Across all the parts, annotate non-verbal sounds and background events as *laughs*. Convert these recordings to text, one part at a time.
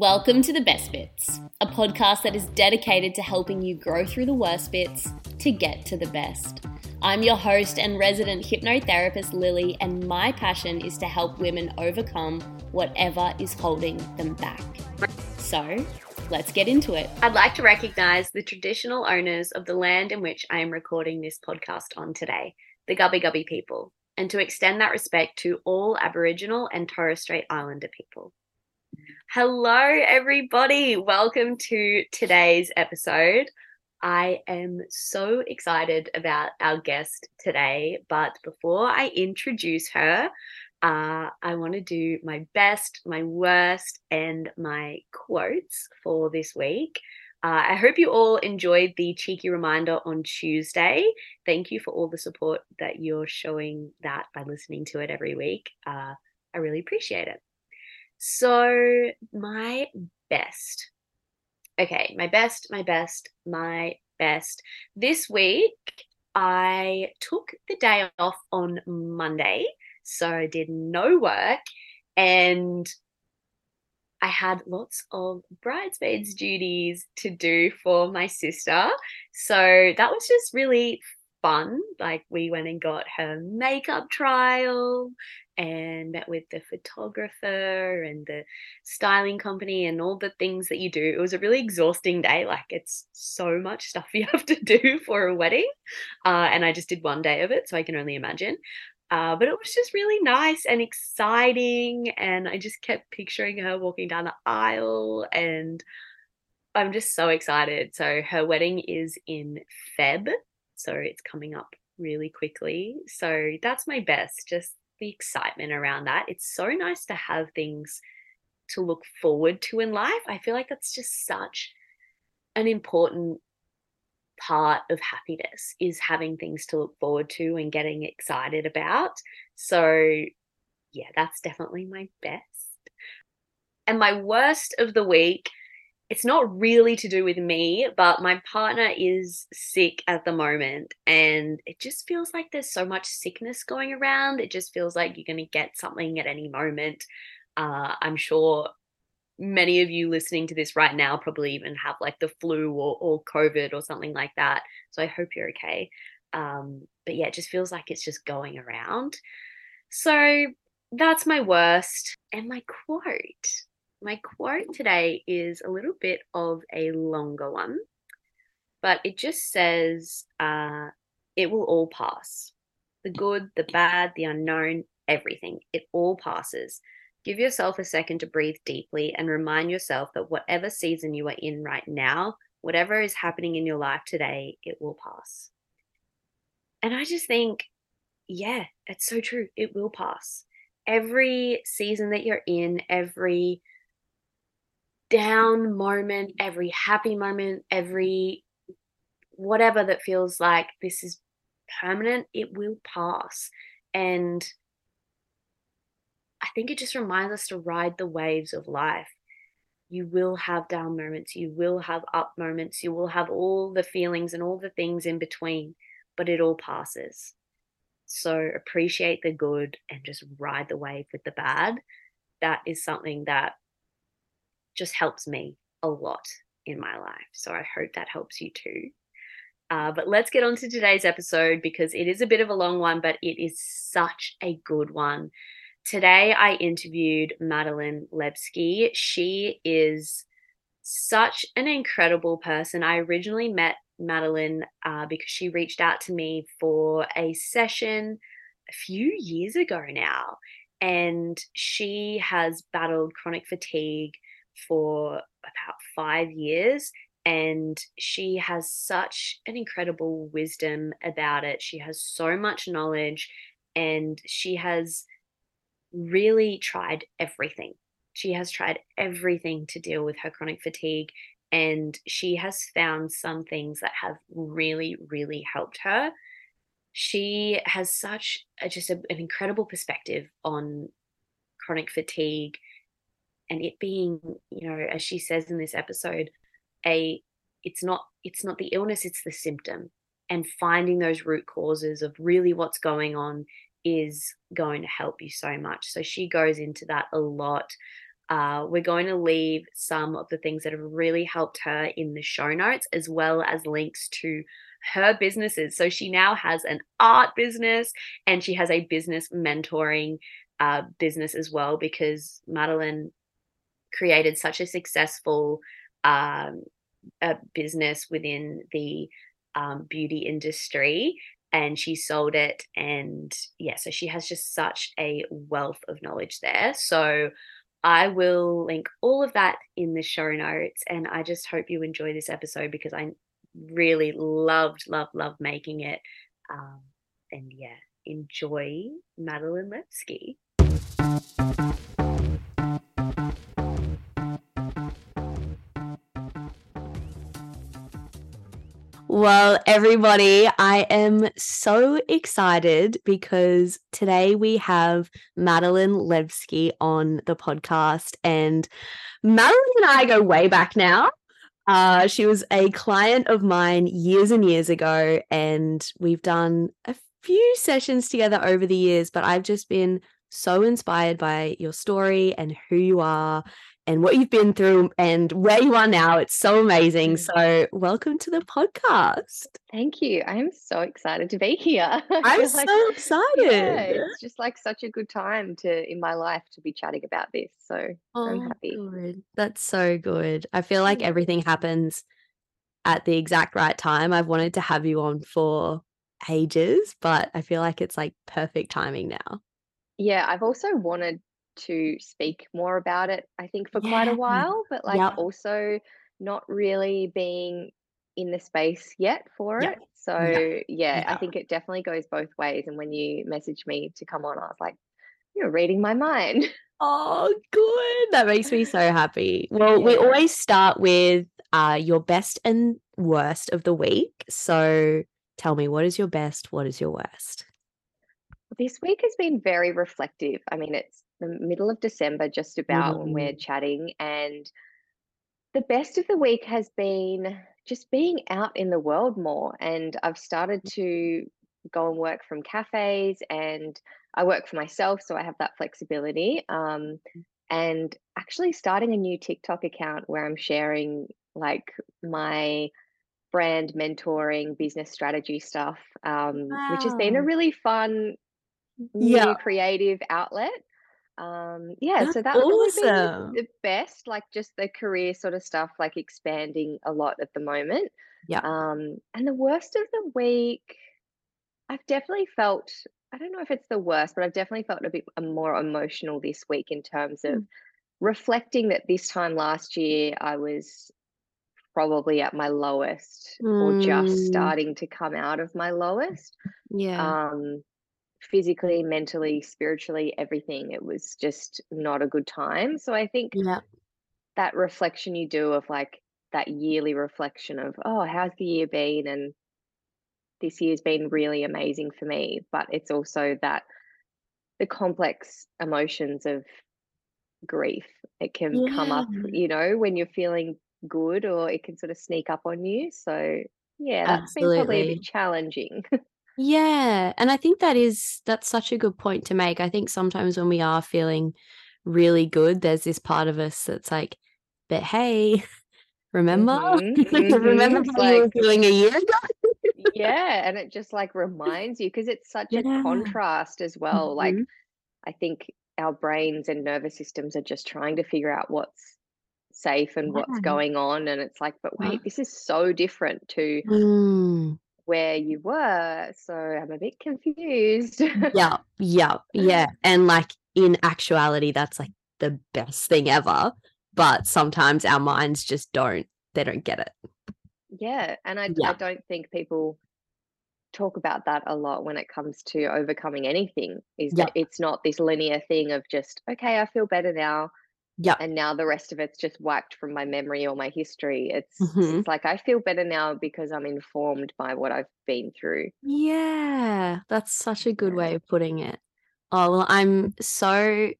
Welcome to The Best Bits, a podcast that is dedicated to helping you grow through the worst bits to get to the best. I'm your host and resident hypnotherapist, Lily, and my passion is to help women overcome whatever is holding them back. So, let's get into it. I'd like to recognize the traditional owners of the land in which I am recording this podcast on today, the Gubbi Gubbi people, and to extend that respect to all Aboriginal and Torres Strait Islander people. Hello, everybody. Welcome to today's episode. I am so excited about our guest today, but before I introduce her, uh, I want to do my best, my worst, and my quotes for this week. Uh, I hope you all enjoyed the cheeky reminder on Tuesday. Thank you for all the support that you're showing that by listening to it every week. Uh, I really appreciate it. So, my best. Okay, my best, my best, my best. This week, I took the day off on Monday, so I did no work and I had lots of bridesmaids duties to do for my sister. So that was just really fun. Like we went and got her makeup trial and met with the photographer and the styling company and all the things that you do. It was a really exhausting day. Like it's so much stuff *laughs* you have to do for a wedding. Uh, and I just did one day of it, so I can only imagine. Uh, but it was just really nice and exciting. And I just kept picturing her walking down the aisle. And I'm just so excited. So her wedding is in Feb. So it's coming up really quickly. So that's my best. Just the excitement around that. It's so nice to have things to look forward to in life. I feel like that's just such an important part of happiness is having things to look forward to and getting excited about. So, yeah, that's definitely my best. And my worst of the week it's not really to do with me, but my partner is sick at the moment. And it just feels like there's so much sickness going around. It just feels like you're going to get something at any moment. Uh, I'm sure many of you listening to this right now probably even have like the flu or, or COVID or something like that. So I hope you're okay. Um, but yeah, it just feels like it's just going around. So that's my worst. And my quote my quote today is a little bit of a longer one, but it just says, uh, It will all pass. The good, the bad, the unknown, everything. It all passes. Give yourself a second to breathe deeply and remind yourself that whatever season you are in right now, whatever is happening in your life today, it will pass. And I just think, yeah, it's so true. It will pass. Every season that you're in, every down moment, every happy moment, every whatever that feels like this is permanent, it will pass. And I think it just reminds us to ride the waves of life. You will have down moments, you will have up moments, you will have all the feelings and all the things in between, but it all passes. So appreciate the good and just ride the wave with the bad. That is something that just helps me a lot in my life. So I hope that helps you too. Uh, but let's get on to today's episode because it is a bit of a long one, but it is such a good one. Today I interviewed Madeline Lebski. She is such an incredible person. I originally met Madeline uh, because she reached out to me for a session a few years ago now. And she has battled chronic fatigue for about five years and she has such an incredible wisdom about it. She has so much knowledge and she has really tried everything. She has tried everything to deal with her chronic fatigue and she has found some things that have really really helped her. She has such a, just a, an incredible perspective on chronic fatigue and it being you know as she says in this episode a it's not it's not the illness it's the symptom. And finding those root causes of really what's going on is going to help you so much. So she goes into that a lot. Uh, we're going to leave some of the things that have really helped her in the show notes as well as links to her businesses. So she now has an art business and she has a business mentoring uh, business as well because madeline created such a successful um, a business within the um, beauty industry and she sold it and yeah so she has just such a wealth of knowledge there. So i will link all of that in the show notes and i just hope you enjoy this episode because i really loved loved loved making it um, and yeah enjoy madeline lebski Well, everybody, I am so excited because today we have Madeline Lebski on the podcast. And Madeline and I go way back now. Uh, she was a client of mine years and years ago, and we've done a few sessions together over the years, but I've just been so inspired by your story and who you are and what you've been through and where you are now. It's so amazing. Mm. So, welcome to the podcast. Thank you. I'm so excited to be here. *laughs* I'm so excited. Yeah, it's just like such a good time to in my life to be chatting about this. So, oh, I'm happy. Good. That's so good. I feel like everything happens at the exact right time. I've wanted to have you on for ages, but I feel like it's like perfect timing now. Yeah, I've also wanted to speak more about it, I think, for quite a while, but like yep. also not really being in the space yet for yep. it. So yep. yeah, I think it definitely goes both ways. And when you messaged me to come on, I was like, you're reading my mind. Oh, good. That makes me so happy. *laughs* Well, yeah. we always start with uh, your best and worst of the week. So tell me, what is your best? What is your worst? This week has been very reflective. I mean, it's the middle of December, just about mm. when we're mm. chatting. And the best of the week has been just being out in the world more. And I've started mm. to go and work from cafes, and I work for myself, so I have that flexibility. Um, mm. and actually starting a new TikTok account where I'm sharing like my brand mentoring, business strategy stuff, um, wow. which has been a really fun, new yeah. creative outlet. Um, yeah, That's so that would be the best, like just the career sort of stuff, like expanding a lot at the moment. Yeah. Um, and the worst of the week, I've definitely felt, I don't know if it's the worst, but I've definitely felt a bit more emotional this week in terms of mm. reflecting that this time last year I was probably at my lowest or just Mm, starting to come out of my lowest. yeah. Um, physically, mentally, spiritually, everything. It was just not a good time. So I think Yeah. that reflection you do of like that yearly reflection of, oh, how's the year been? And this year's been really amazing for me. But it's also that the complex emotions of grief. It can come up, you know, when you're feeling good or it can sort of sneak up on you. So yeah, that's been probably a bit challenging. *laughs* Yeah, and I think that is that's such a good point to make. I think sometimes when we are feeling really good, there's this part of us that's like, but hey, *laughs* remember? Mhm, *laughs* Remember mhm. It's how you were feeling a year ago? yeah, and it just like *laughs* reminds you because it's such a contrast as well. Like Mhm. I think our brains and nervous systems are just trying to figure out what's safe and what's going on. And it's like, but wait, this is so different to mm. Where you were. So I'm a bit confused. Yeah, yeah, yeah. *laughs* And like in actuality, that's like the best thing ever. But sometimes our minds just don't, they don't get it. Yeah, and I I don't think people talk about that a lot when it comes to overcoming anything, is Yeah. that it's not this linear thing of just, okay, I feel better now, Yeah. and now the rest of it's just wiped from my memory or my history. It's Mhm. it's like I feel better now because I'm informed by what I've been through. Yeah, that's such a good way of putting it. Oh, well, I'm so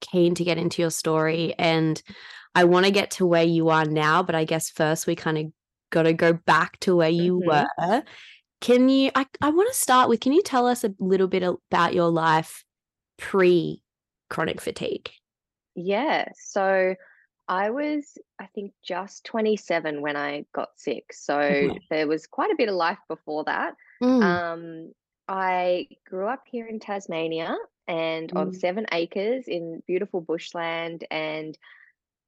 keen to get into your story and I want to get to where you are now, but I guess first we kind of got to go back to where you Mhm. were. Can you, I, I want to start with, can you tell us a little bit about your life pre chronic fatigue? Yeah, so I was, I think, just 27 when I got sick. So Okay. there was quite a bit of life before that. Mm, Um, I grew up here in Tasmania and on mm, seven acres in beautiful bushland and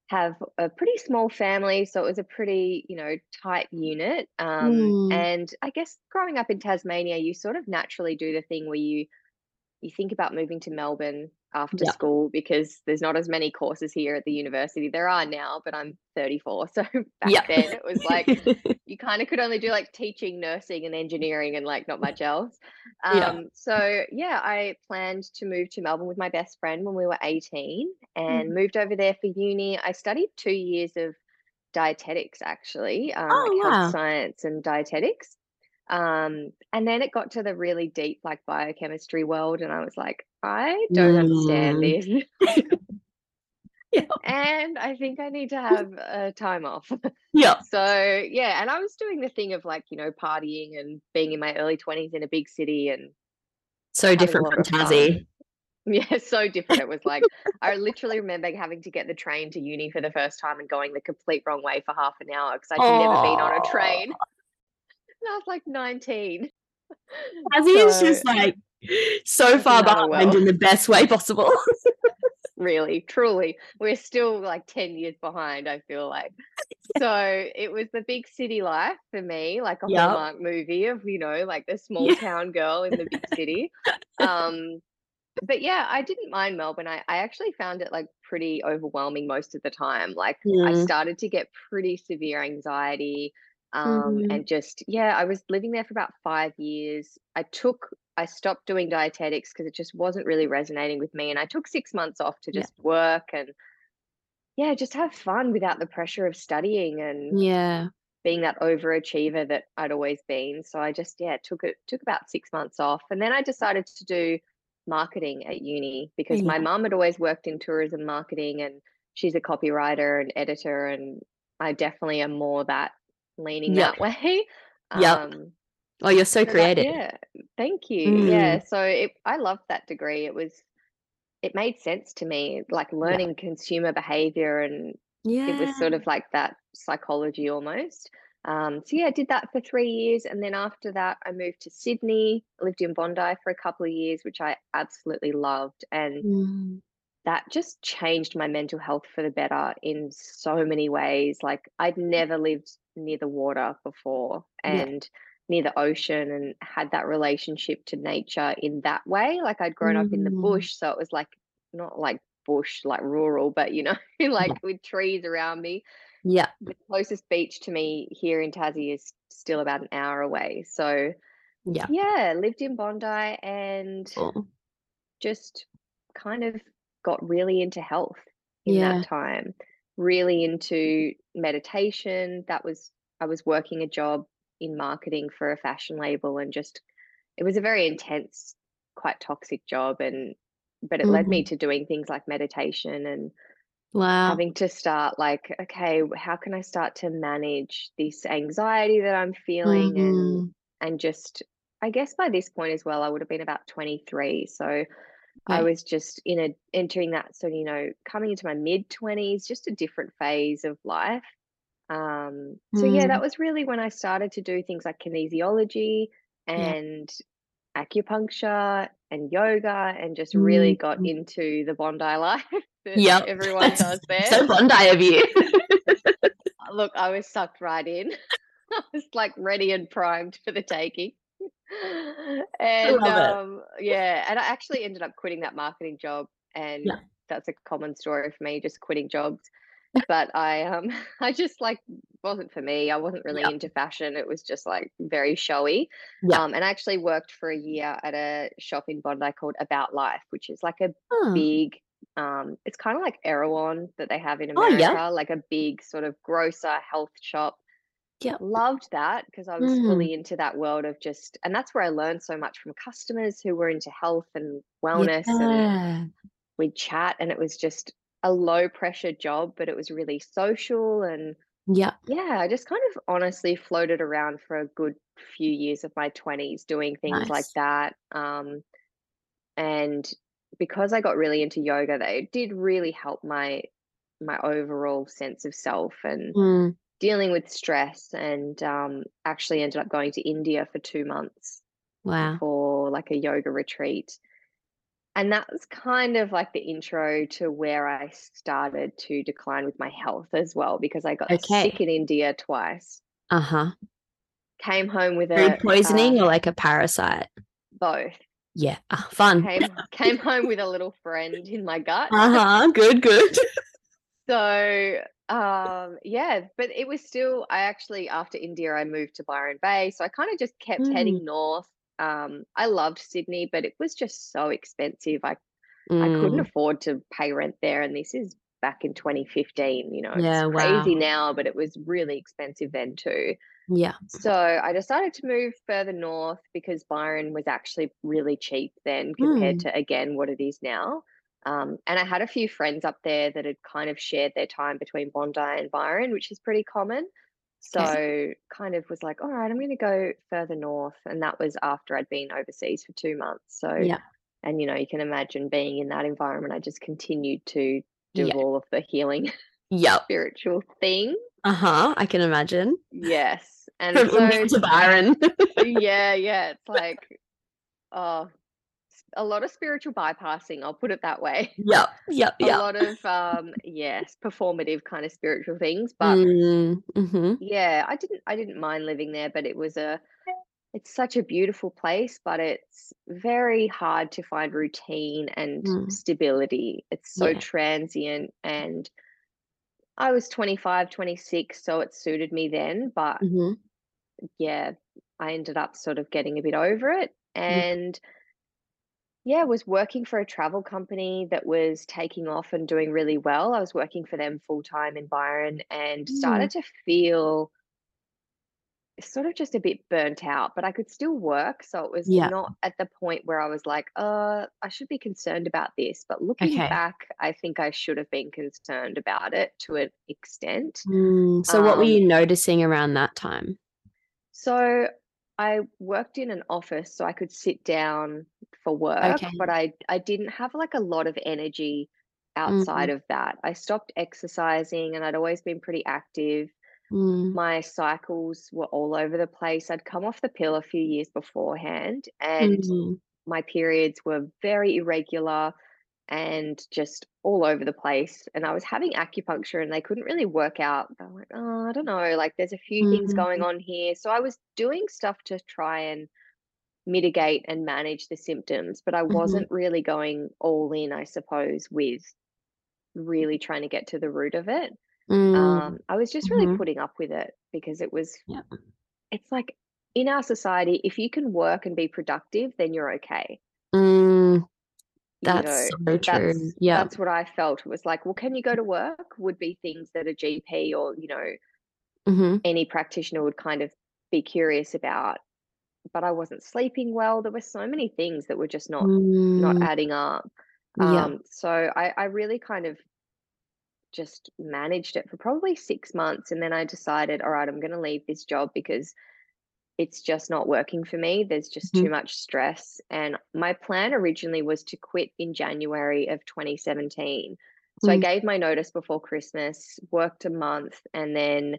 have a pretty small family. So it was a pretty, you know, tight unit. Um, mm, and I guess growing up in Tasmania, you sort of naturally do the thing where you you think about moving to Melbourne after yeah. school because there's not as many courses here at the university. There are now, but I'm 34. *laughs* So back Yeah. then it was like *laughs* you kind of could only do like teaching, nursing, and engineering and like not much else. Yeah. Um, so yeah, I planned to move to Melbourne with my best friend when we were 18 and Mm. moved over there for uni. I studied two years of dietetics actually, um, Oh, like health science and dietetics. Um, and then it got to the really deep like biochemistry world, and I was like, I don't understand Mm, this. *laughs* yeah. *laughs* and I think I need to have a time off. Yeah. *laughs* So yeah, and I was doing the thing of like, you know, partying and being in my early 20s in a big city and So different from. Tassie. Yeah, so different. It was like I literally remember having to get the train to uni for the first time and going the complete wrong way for half an hour because I'd never been on a train. I was like 19. *laughs* Tassie is So just like so far behind in the best way possible. *laughs* Really, truly. We're still like 10 years behind, I feel like. *laughs* So it was the big city life for me, like a Yep. Hallmark movie of, you know, like the small Yeah. town girl in the big city. Um, but yeah, I didn't mind Melbourne. I, I actually found it like pretty overwhelming most of the time. Like I Mm, started to get pretty severe anxiety. Um, mm, and just, yeah, I was living there for about five years. I took, I stopped doing dietetics because it just wasn't really resonating with me. And I took six months off to yeah. just work and, yeah, just have fun without the pressure of studying and Yeah. being that overachiever that I'd always been. So I just, yeah, took it, took about six months off. And then I decided to do marketing at uni because my Yeah. mum had always worked in tourism marketing and she's a copywriter and editor. And I definitely am more that leaning Yep. that way. *laughs* Yep. Um, Oh, you're so so that, creative. yeah, thank you. Yeah. Mm, So it, I loved that degree. It was, it made sense to me, like yeah. learning consumer behavior and it was sort of like that psychology almost. Um, so yeah, I did that for three years, and then after that, I moved to Sydney. Lived in Bondi for a couple of years, which I absolutely loved, and Mm, that just changed my mental health for the better in so many ways. Like I'd never lived near the water before, yeah. and near the ocean, and had that relationship to nature in that way. Like I'd grown up in the Mm, bush, so it was like not like bush, like rural, but you know, *laughs* yeah. like with trees around me Yeah. The closest beach to me here in Tassie is still about an hour away. So Yeah. yeah, lived in Bondi and just kind of got really into health in Yeah. that time, really into meditation. That was, I was working a job in marketing for a fashion label and just, it was a very intense, quite toxic job. And, but it led me Mhm. to doing things like meditation and Wow. having to start like, okay, how can I start to manage this anxiety that I'm feeling and, Mhm. and just, I guess by this point as well, I would have been about 23. So, I was just in a entering that so you know coming into my mid 20s just a different phase of life um so yeah that Mm. was really when i started to do things like kinesiology Yeah. and acupuncture and yoga and just really got Mm. into the bondi *laughs* life that Yep. everyone *laughs* does so Bondi of you. *laughs* look i was sucked right in i was like ready and primed for the taking *laughs* and um yeah and i actually ended up quitting that marketing job and Yeah. that's a common story for me just quitting jobs but i um *laughs* i just like wasn't for me i wasn't really Yep. into fashion it was just like very showy Yeah. um and i actually worked for a year at a shop in bondi called about life which is like a Oh. big um it's kind of like erewhon that they have in America, Oh, yeah. america like a big sort of grocer health shop Yep. loved that because I was Mm. fully into that world of just, and that's where I learned so much from customers who were into health and wellness. And we'd chat, and it was just a low pressure job, but it was really social. And yeah. yeah, I just kind of honestly floated around for a good few years of my 20s doing things like that. Um, and because I got really into yoga, they did really help my my overall sense of self and Mm. Dealing with stress and um, actually ended up going to India for two months Wow. for like a yoga retreat. And that was kind of like the intro to where I started to decline with my health as well, because I got Okay. sick in India twice. Uh-huh. Came home with Food a poisoning uh, or like a parasite? both. Yeah. Ah, fun. Came came home with a little friend in my gut. Uh-huh. Good, good. *laughs* So um yeah, but it was still I actually after India I moved to Byron Bay. So I kind of just kept Mm. heading north. Um I loved Sydney, but it was just so expensive. I I couldn't Mm. afford to pay rent there and this is back in 2015, you know. Yeah, It's crazy wow. now, but it was really expensive then too. Yeah. So I decided to move further north because Byron was actually really cheap then compared Mm. to again what it is now. Um, and I had a few friends up there that had kind of shared their time between Bondi and Byron, which is pretty common. So kind of was like, all right, I'm going to go further north. And that was after I'd been overseas for two months. So, Yeah. and you know, you can imagine being in that environment, I just continued to do Yeah. all of the healing *laughs* Yep. spiritual thing. Uh-huh. I can imagine. Yes. And so to Byron. *laughs* yeah, yeah. It's like, oh, a lot of spiritual bypassing, I'll put it that way. Yep. Yep. A lot of, um, yes, performative kind of spiritual things. But Mm. Mm-hmm. yeah, I didn't, I didn't mind living there, but it was a, it's such a beautiful place, but it's very hard to find routine and Mm. stability. It's so Yeah. transient. And I was 25, 26, so it suited me then. But Mm-hmm. yeah, I ended up sort of getting a bit over it Yeah. and yeah, was working for a travel company that was taking off and doing really well. I was working for them full time in Byron and Mm. started to feel sort of just a bit burnt out, but I could still work. So it was Yeah. not at the point where I was like, uh, I should be concerned about this. But looking Okay. back, I think I should have been concerned about it to an extent. Mm. So what were Um, you noticing around that time? So I worked in an office so I could sit down for work, Okay. but I I didn't have like a lot of energy outside Mm. of that. I stopped exercising and I'd always been pretty active. Mm. My cycles were all over the place. I'd come off the pill a few years beforehand and Mm. my periods were very irregular and just all over the place. And I was having acupuncture and they couldn't really work out. Were like, oh, I don't know, like there's a few things going Mm. on here. So I was doing stuff to try and mitigate and manage the symptoms, but I Mhm. wasn't really going all in, I suppose, with really trying to get to the root of it. Mm, Um, I was just really mhm. putting up with it because it was Yeah. it's like in our society, if you can work and be productive, then you're okay. Mm, You that's know, so true. that's Yeah. that's what I felt. It was like, well, can you go to work? Would be things that a GP or, you know, hmm any practitioner would kind of be curious about. But I wasn't sleeping well. There were so many things that were just not not Mm, adding up. yeah. Um, so I, I really kind of just managed it for probably six months. And then I decided, all right, I'm going to leave this job because it's just not working for me. There's just Mhm. too much stress. And my plan originally was to quit in January of 2017. So I Mm, gave my notice before Christmas, worked a month, and then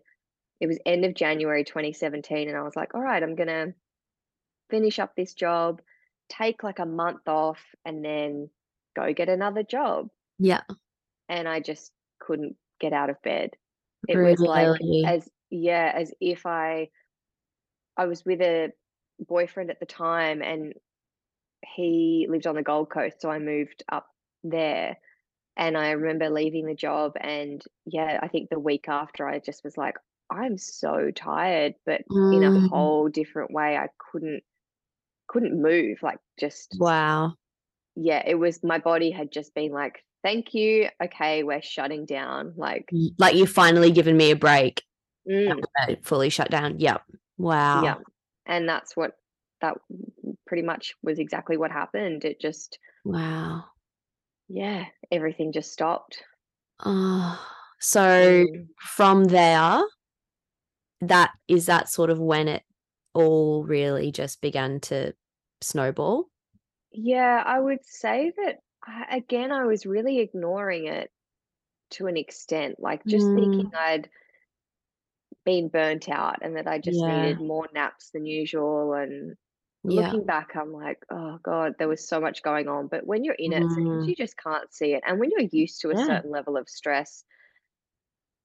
it was end of January 2017. And I was like, all right, I'm going to finish up this job, take like a month off, and then go get another job yeah. and I just couldn't get out of bed. It was like as yeah, as if I I was with a boyfriend at the time and he lived on the Gold Coast, so I moved up there. And I remember leaving the job and yeah, I think the week after I just was like, I'm so tired, but in a Mm, whole different way. I couldn't couldn't move, like just wow. yeah, it was my body had just been like, thank you. Okay, we're shutting down. Like, Like you've finally given me a break. mm, fully shut down. Yep. Yeah. Wow. And that's what that pretty much was exactly what happened. It just, Wow. yeah, everything just stopped. Oh, so Mm. from there, that is that sort of when it all really just began to snowball? Yeah, I would say that I, again, I was really ignoring it to an extent, like just thinking Mm, I'd been burnt out and that I just yeah. needed more naps than usual. And Yeah. looking back, I'm like, oh God, there was so much going on. But when you're in it, Mm, you just can't see it. And when you're used to a yeah. certain level of stress,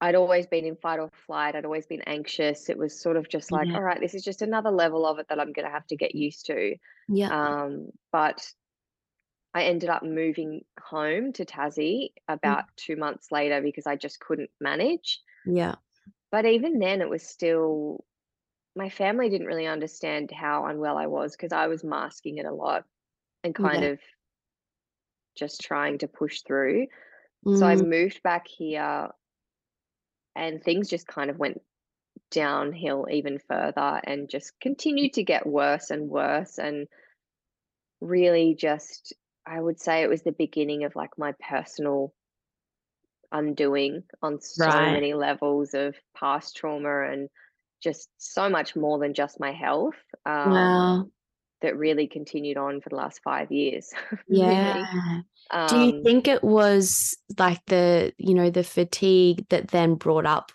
I'd always been in fight or flight. I'd always been anxious. It was sort of just like, all right, this is just another level of it that I'm going to have to get used to. Yeah. Um, but I ended up moving home to Tassie Mm, about two months later because I just couldn't manage. yeah. But even then, it was still, my family didn't really understand how unwell I was because I was masking it a lot and kind Yeah. of just trying to push through. So I Mm, moved back here and things just kind of went downhill even further and just continued to get worse and worse and really just I would say it was the beginning of like my personal undoing on so right. many levels of past trauma and just so much more than just my health um Wow. that really continued on for the last 5 years *laughs* really Yeah. Do you um think it was like the, you know, the fatigue that then brought up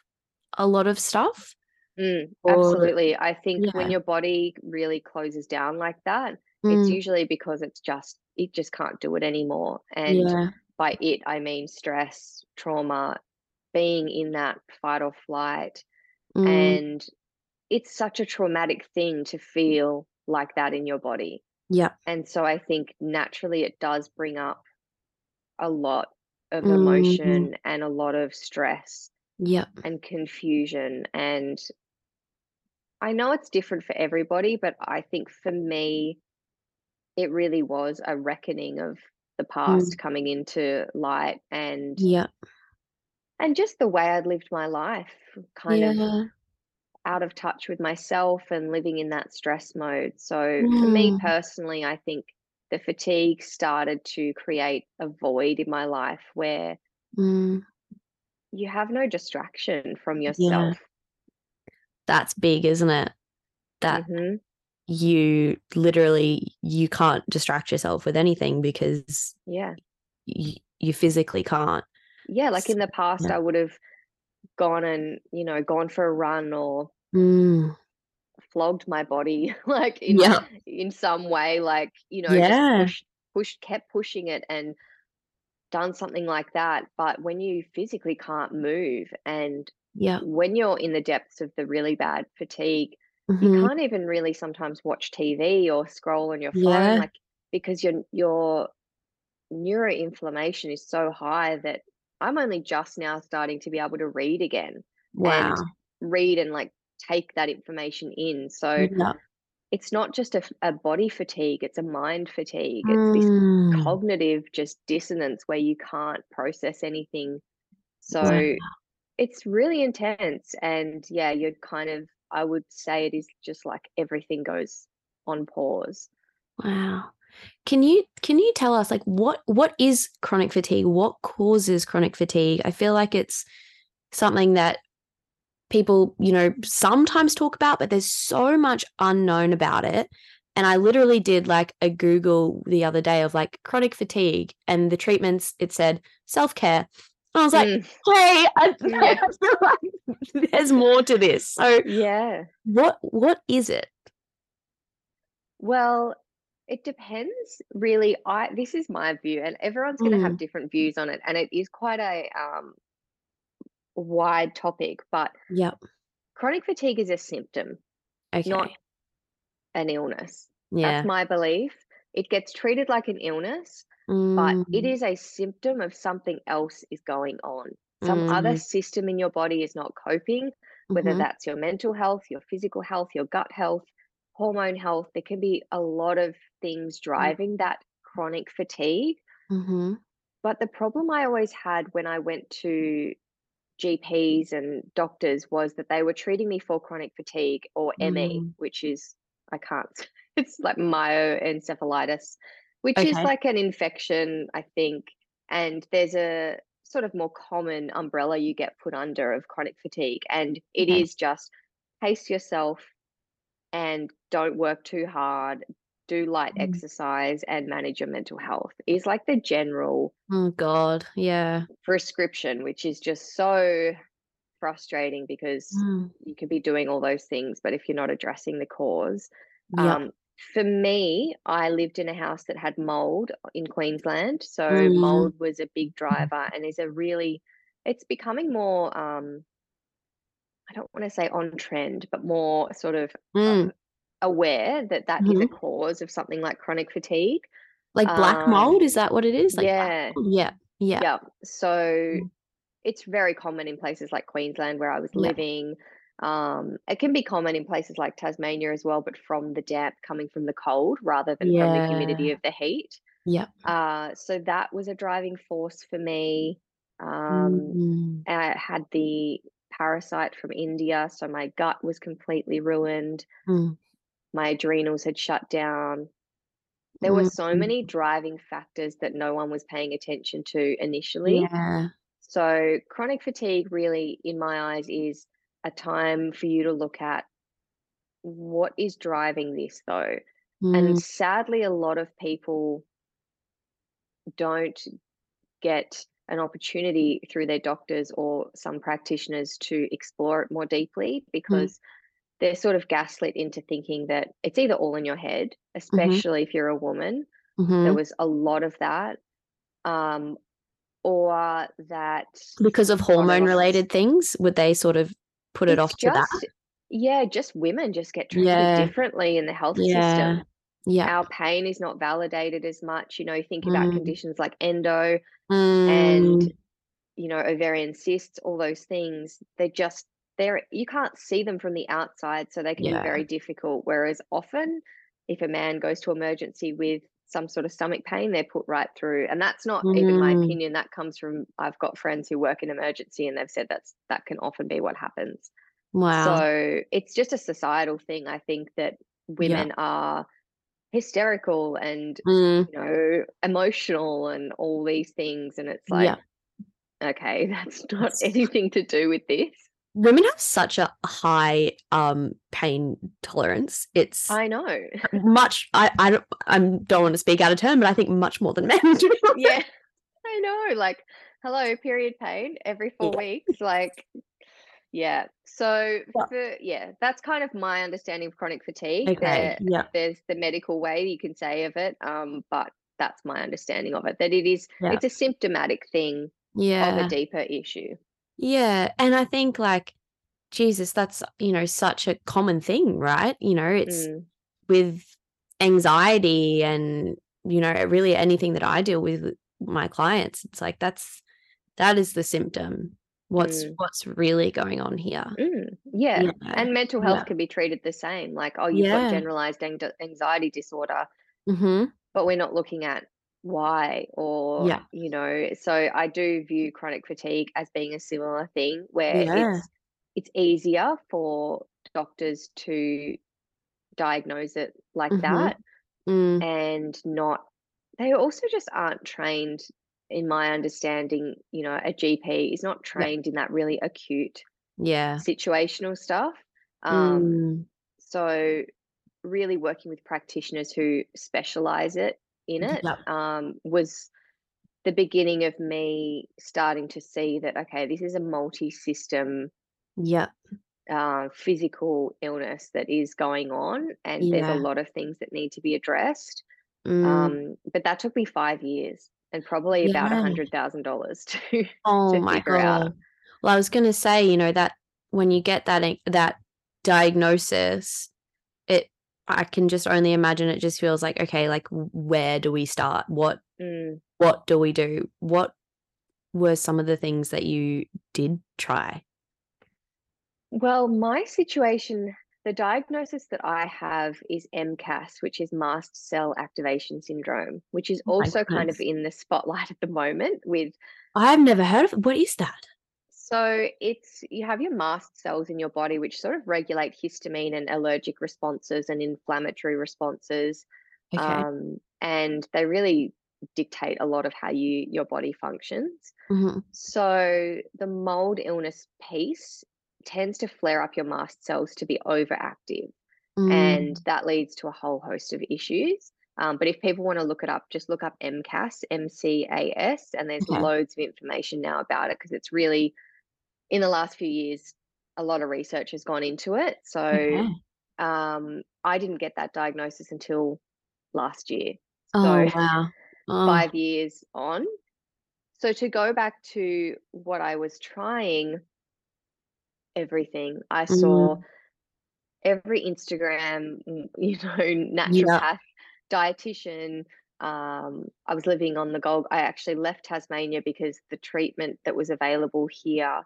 a lot of stuff? Mm, Or absolutely. I think when your body really closes down like that, it's Mm, usually because it's just it just can't do it anymore. And yeah. By it, I mean stress, trauma, being in that fight or flight. Mm, And it's such a traumatic thing to feel like that in your body. yeah. And so I think naturally it does bring up a lot of Mm, emotion and a lot of stress yeah. and confusion and I know it's different for everybody, but I think for me, it really was a reckoning of the Mm, past coming into light and yeah. and just the way I'd lived my life, kind of out of touch with myself and living in that stress mode. So for me Mm, personally, I think the fatigue started to create a void in my life where mm, you have no distraction from yeah. yourself. That's big, isn't it? That hmm you literally you can't distract yourself with anything because Yeah. you, you physically can't. Yeah, like in the past, Yeah. I would have gone and, you know, gone for a run or Mm, flogged my body *laughs* like in yeah. in some way, like, you know, just Yeah. pushed pushed kept pushing it and done something like that. But when you physically can't move and Yeah. when you're in the depths of the really bad fatigue, you hmm can't even really sometimes watch TV or scroll on your phone, Yeah. like because your your neuroinflammation is so high that I'm only just now starting to be able to read again Wow. and read and like take that information in. So Yeah. it's not just a, a, body fatigue, it's a mind fatigue. It's this Mm. cognitive just dissonance where you can't process anything. So Wow. it's really intense. And yeah, you're kind of, I would say it is just like everything goes on pause. Wow. Can you can you tell us like what what is chronic fatigue? What causes chronic fatigue? I feel like it's something that people, you know, sometimes talk about, but there's so much unknown about it. And I literally did like a Google the other day of like chronic fatigue and the treatments, it said self-care. And I was like, Mm, hey, I, *laughs* Yeah. I feel like there's more to this. So yeah. what what is it? Well, it depends really. I this is my view, and everyone's going to have different views on it, and it is quite a um, wide topic. But Yep. chronic fatigue is a symptom, Okay. not an illness. yeah. That's my belief. It gets treated like an illness, but it Mm, is a symptom of something else is going on. Some other mm, system in your body is not coping, whether mhm, that's your mental health, your physical health, your gut health, hormone health. There can be a lot of things driving that chronic fatigue. mhm, But the problem I always had when I went to GPs and doctors was that they were treating me for chronic fatigue or ME, mm. which is, I can't, *laughs* it's like myoencephalitis, which is like an infection, I think. And there's a sort of more common umbrella you get put under of chronic fatigue. And it Okay. is just pace yourself and don't work too hard, do light Mm. exercise and manage your mental health is like the general Oh God. Yeah. prescription, which is just so frustrating because Mm, you could be doing all those things, but if you're not addressing the cause, Yep. um, for me, I lived in a house that had mold in Queensland. So Mm, mold was a big driver and is a really, it's becoming more, um, I don't want to say on trend, but more sort of mm. aware that that is a Mhm. cause of something like chronic fatigue. Like black Um, mold, is that what it is? Like yeah. Yeah. Yeah. yeah. So Mm. it's very common in places like Queensland where I was Yeah. living. Um, it can be common in places like Tasmania as well, but from the damp coming from the cold rather than from the humidity of the heat. Yeah. Uh, so that was a driving force for me. Um, Mm, I had the parasite from India, so my gut was completely ruined. mm, My adrenals had shut down. There were so mm. many driving factors that no one was paying attention to initially. Yeah. So, chronic fatigue, really, in my eyes, is a time for you to look at what is driving this, though. Mm, And sadly, a lot of people don't get an opportunity through their doctors or some practitioners to explore it more deeply because they're sort of gaslit into thinking that it's either all in your head, especially if you're a woman. There mhm. was a lot of that. Um, or that Because of hormone related things, would they sort of put it It's off to that? yeah, just women just get treated Yeah. differently in the health Yeah. system. Yeah. Our pain is not validated as much. You know, think about Mm, conditions like endo and, mm, you know, ovarian cysts, all those things. They're just, they're, you can't see them from the outside, so they can be very difficult. Whereas often, if a man goes to emergency with some sort of stomach pain, they're put right through. And that's not even my Mm, opinion. That comes from, I've got friends who work in emergency and they've said that's, that can often be what happens. wow. So it's just a societal thing. I think that Yeah. women are hysterical and, Mm, you know, emotional and all these things. And it's like, yeah. okay, *laughs* that's not It's- anything to do with this. Women have such a high um pain tolerance. It's I know. *laughs* much I I don't I don't want to speak out of turn, but I think much more than men *laughs* do. yeah. I know. Like, hello, period pain every four Yeah. weeks. Like, yeah. So, Yeah. for, yeah, that's kind of my understanding of chronic fatigue. Okay. There, Yeah. there's the medical way you can say of it, um, but that's my understanding of it. That it is, Yeah. it's a symptomatic thing of Yeah. a deeper issue. Yeah. And I think like Jesus, that's you know, such a common thing, right? You know, it's Mm, with anxiety and you know, really anything that I deal with my clients, it's like that's that is the symptom. What's Mm. what's really going on here? Mm, yeah. And mental health Yeah. can be treated the same. Like, oh, you've Yeah. got generalized anxiety disorder, hmm but we're not looking at why or, Yeah. you know, so I do view chronic fatigue as being a similar thing where Yeah. it's it's easier for doctors to diagnose it like Mhm. that Mm, and not they also just aren't trained in my understanding, you know, a GP is not trained in that really acute yeah. situational stuff. Um, Mm, so really working with practitioners who specialize it in it Yep. um, was the beginning of me starting to see that okay this is a multi-system yeah. uh, physical illness that is going on and there's a lot of things that need to be addressed Mm, um, but that took me five years and probably about a hundred thousand dollars *laughs* to oh my figure out. Well, I was gonna say, you know, that when you get that that diagnosis, it I can just only imagine it just feels like, okay, like where do we start? What Mm. what do we do? What were some of the things that you did try? Well, my situation, the diagnosis that I have is MCAS, which is mast cell activation syndrome, which is Oh also kind of in the spotlight at the moment with I've never heard of it. What is that? So it's you have your mast cells in your body which sort of regulate histamine and allergic responses and inflammatory responses. Okay. Um, and they really dictate a lot of how you your body functions. Mhm. So the mold illness piece tends to flare up your mast cells to be overactive, and Mm, that leads to a whole host of issues. Um, but if people want to look it up, just look up MCAS, M C A S, and there's Okay. loads of information now about it because it's really, in the last few years, a lot of research has gone into it. So okay. um, I didn't get that diagnosis until last year. Oh So *laughs* wow. Oh, five years on. So to go back to what I was trying, everything I saw, mm, every Instagram, mm, *laughs* you know, yeah. naturopath, dietitian. Um, I was living on the Gold. I actually left Tasmania because the treatment that was available here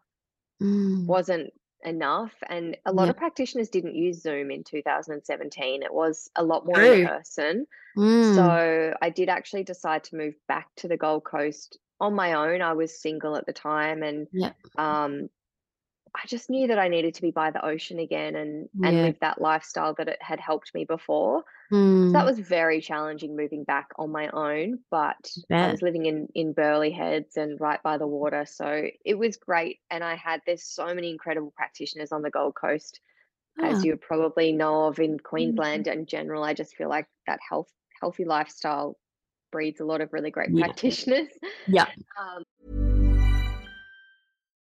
Mm, wasn't enough, and a lot yeah. of practitioners didn't use Zoom in 2017. It was a lot more in person. Mm, So I did actually decide to move back to the Gold Coast on my own. I was single at the time and yeah. um I just knew that I needed to be by the ocean again and and Yeah. live that lifestyle that it had helped me before. So that Mm, was very challenging moving back on my own, but I was living in in Burleigh Heads and right by the water, so it was great. And I had there's so many incredible practitioners on the Gold Coast, as Ah, you probably know of in mm, Queensland in general. I just feel like that health healthy lifestyle breeds a lot of really great yeah. practitioners. Yeah. *laughs* Um,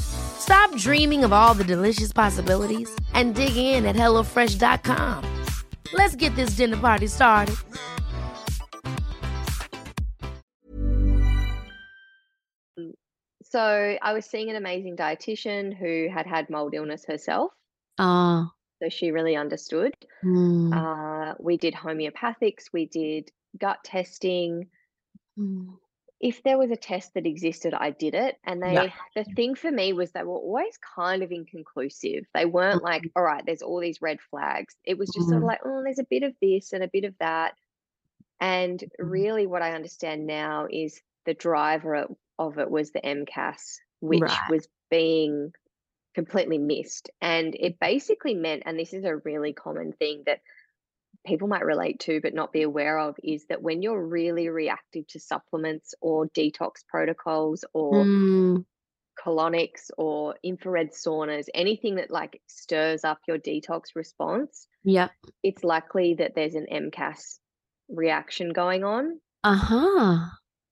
Stop dreaming of all the delicious possibilities and dig in at HelloFresh.com. Let's get this dinner party started. so I was seeing an amazing dietitian who had had mold illness herself, Oh. so she really understood. Mm, Uh, we did homeopathics, we did gut testing. mm, If there was a test that existed, I did it. And yeah. they, the thing for me was they were always kind of inconclusive. They weren't like, all right, there's all these red flags. It was just sort of Mm, like, oh, there's a bit of this and a bit of that. And mm, really, what I understand now is the driver of of it was the MCAS, which right. was being completely missed. And it basically meant, and this is a really common thing, that people might relate to but not be aware of is that when you're really reactive to supplements or detox protocols or Mm, colonics or infrared saunas, anything that like stirs up your detox response, yeah. it's likely that there's an MCAS reaction going on. Uh-huh.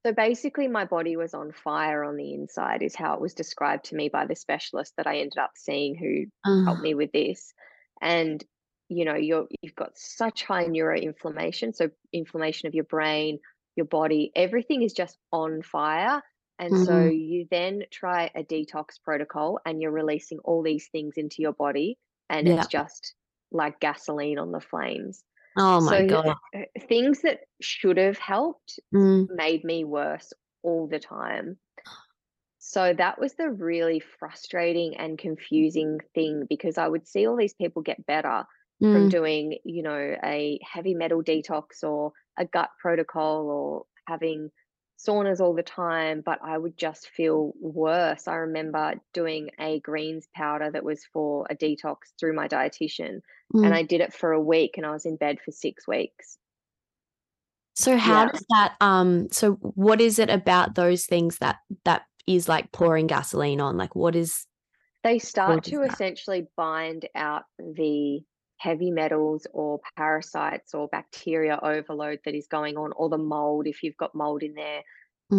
So basically, my body was on fire on the inside, is how it was described to me by the specialist that I ended up seeing who helped Uh, me with this. And you know, you're you've got such high neuroinflammation, so inflammation of your brain, your body, everything is just on fire. And so mm, you then try a detox protocol and you're releasing all these things into your body, and yeah. it's just like gasoline on the flames. Oh my So God. uh, things that should have helped Mm, made me worse all the time. So that was the really frustrating and confusing thing because I would see all these people get better from mm, doing, you know, a heavy metal detox or a gut protocol or having saunas all the time, but I would just feel worse. I remember doing a greens powder that was for a detox through my dietitian, and mm. I did it for a week and I was in bed for six weeks. So how Yeah. does that um so what is it about those things that that is like pouring gasoline on? Like what is They start to essentially bind out the heavy metals or parasites or bacteria overload that is going on, or the mold if you've got mold in there,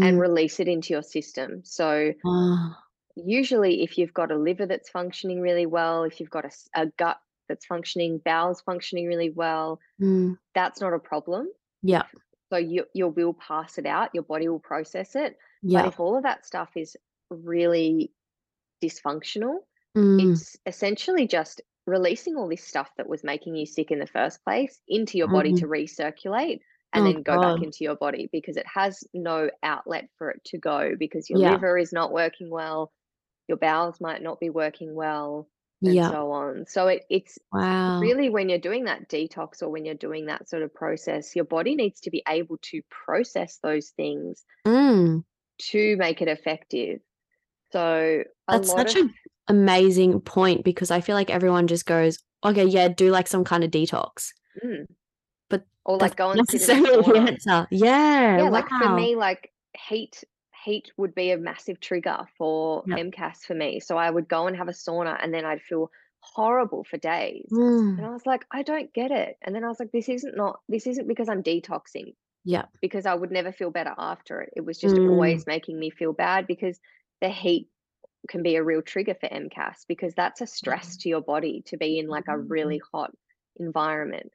and Mm. release it into your system. So Ah, usually, if you've got a liver that's functioning really well, if you've got a gut that's functioning, bowels functioning really well, mm, that's not a problem. yeah, So you you will pass it out, your body will process it. But yeah. if all of that stuff is really dysfunctional, Mm, it's essentially just releasing all this stuff that was making you sick in the first place into your body to mm. recirculate and Oh then go back into your body because it has no outlet for it to go because your Yeah, liver is not working well, your bowels might not be working well, and yeah. so on. So it, it's Wow. really when you're doing that detox or when you're doing that sort of process, your body needs to be able to process those things Mm. to make it effective. So a That's such of an amazing point because I feel like everyone just goes, okay, yeah, do like some kind of detox. mm, But or like go and sit in a necessarily the *laughs* answer. Yeah, Yeah, like for me, like heat heat would be a massive trigger for Yep. MCAS for me. So I would go and have a sauna and then I'd feel horrible for days. And Mm. I was like, I don't get it. And then I was like, this isn't not this isn't because I'm detoxing, Yeah. because I would never feel better after it. It was just Mm. always making me feel bad because the heat can be a real trigger for MCAS because that's a stress to your body to be in like a really hot environment.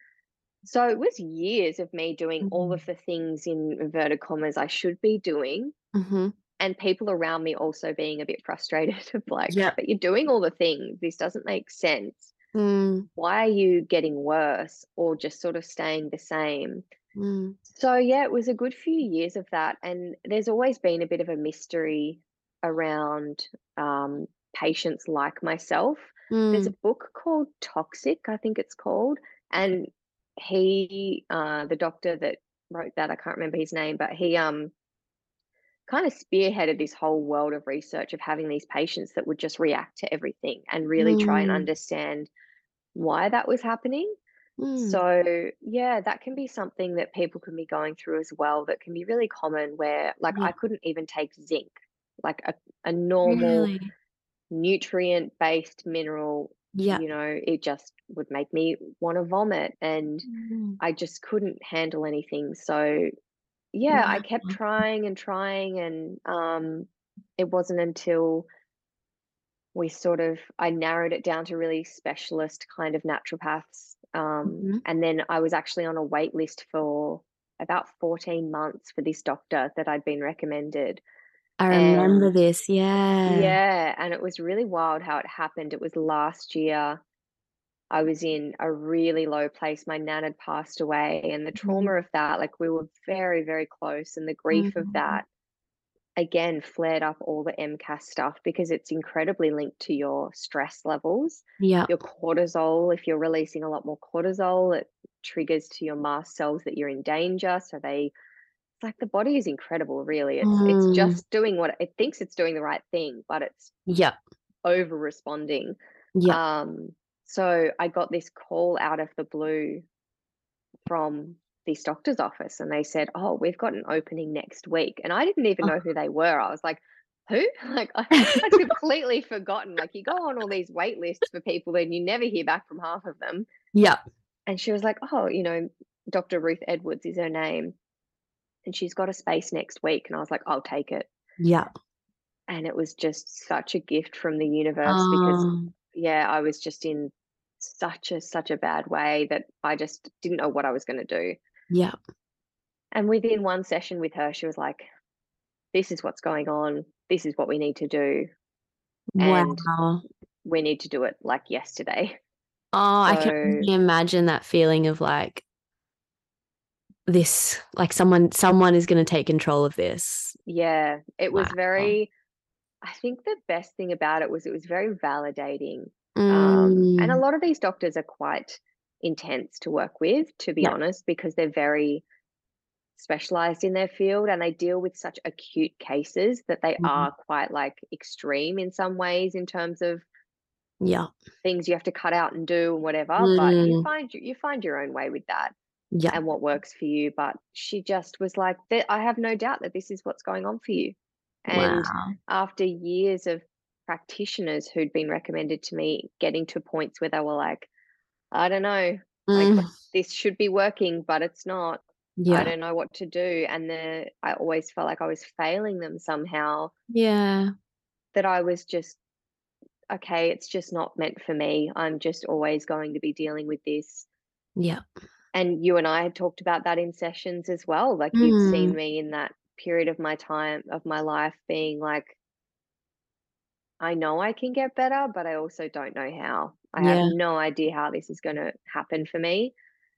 So it was years of me doing all Mm. of the things in inverted commas I should be doing, Mm-hmm. and people around me also being a bit frustrated *laughs* of like, Yeah. but you're doing all the things. This doesn't make sense. Mm. Why are you getting worse or just sort of staying the same? Mm. So yeah, it was a good few years of that, and there's always been a bit of a mystery around um, patients like myself. There's a Mm. book called Toxic, I think it's called, and he, uh, the doctor that wrote that, I can't remember his name, but he um kind of spearheaded this whole world of research of having these patients that would just react to everything and really try and Mm. understand why that was happening. Mm. So, yeah, that can be something that people can be going through as well, that can be really common where, like, Yeah. I couldn't even take zinc, like a, a normal Really? nutrient based mineral, Yeah. you know, it just would make me want to vomit and Mm. I just couldn't handle anything. So, yeah, I kept trying and trying, and um, it wasn't until we sort of I narrowed it down to really specialist kind of naturopaths. Um, Mhm. and then I was actually on a wait list for about 14 months for this doctor that I'd been recommended. I remember And this. Yeah. yeah, and it was really wild how it happened. It was last year. I was in a really low place. My nan had passed away, and the Mm. trauma of that, like we were very, very close, and the grief of Mm. that again flared up all the MCAS stuff because it's incredibly linked to your stress levels, Yeah. your cortisol. If you're releasing a lot more cortisol, it triggers to your mast cells that you're in danger. So they, like the body is incredible, really. It's it's Mm. just doing what it thinks it's doing the right thing, but it's Yeah. over responding. Yeah. Um, so I got this call out of the blue from this doctor's office and they said, Oh, we've got an opening next week. And I didn't even Oh. know who they were. I was like, Who? *laughs* Like, I, I'd *laughs* completely forgotten. Like, you go on all these wait lists for people and you never hear back from half of them. Yep. And she was like, Oh, you know, Dr. Ruth Edwards is her name. And she's got a space next week. And I was like, I'll take it. Yeah. And it was just such a gift from the universe because Oh, yeah, I was just in such a such a bad way that I just didn't know what I was going to do. Yeah. And within one session with her, she was like, "This is what's going on. This is what we need to do. And Wow. we need to do it like yesterday." Oh, I can So imagine that feeling of like this, like someone someone is going to take control of this. yeah, it was Wow. very. I think the best thing about it was it was very validating. Um, and a Mm, lot of these doctors are quite intense to work with, to be yeah. honest, because they're very specialized in their field and they deal with such acute cases that they Mhm. are quite like extreme in some ways in terms of Yeah. things you have to cut out and do and whatever. But you Mm, find you find your own way with that yeah. and what works for you. But she just was like, I have no doubt that this is what's going on for you. And Wow. after years of practitioners who'd been recommended to me getting to points where they were like, I don't know, like Mm, this should be working, but it's not. Yeah. I don't know what to do. And the I always felt like I was failing them somehow, Yeah. that I was just, okay, it's just not meant for me. I'm just always going to be dealing with this. Yeah. And you and I had talked about that in sessions as well. Like you'd seen Mm, me in that period of my time, of my life, being like, I know I can get better, but I also don't know how. I have no idea how this is going to happen for me.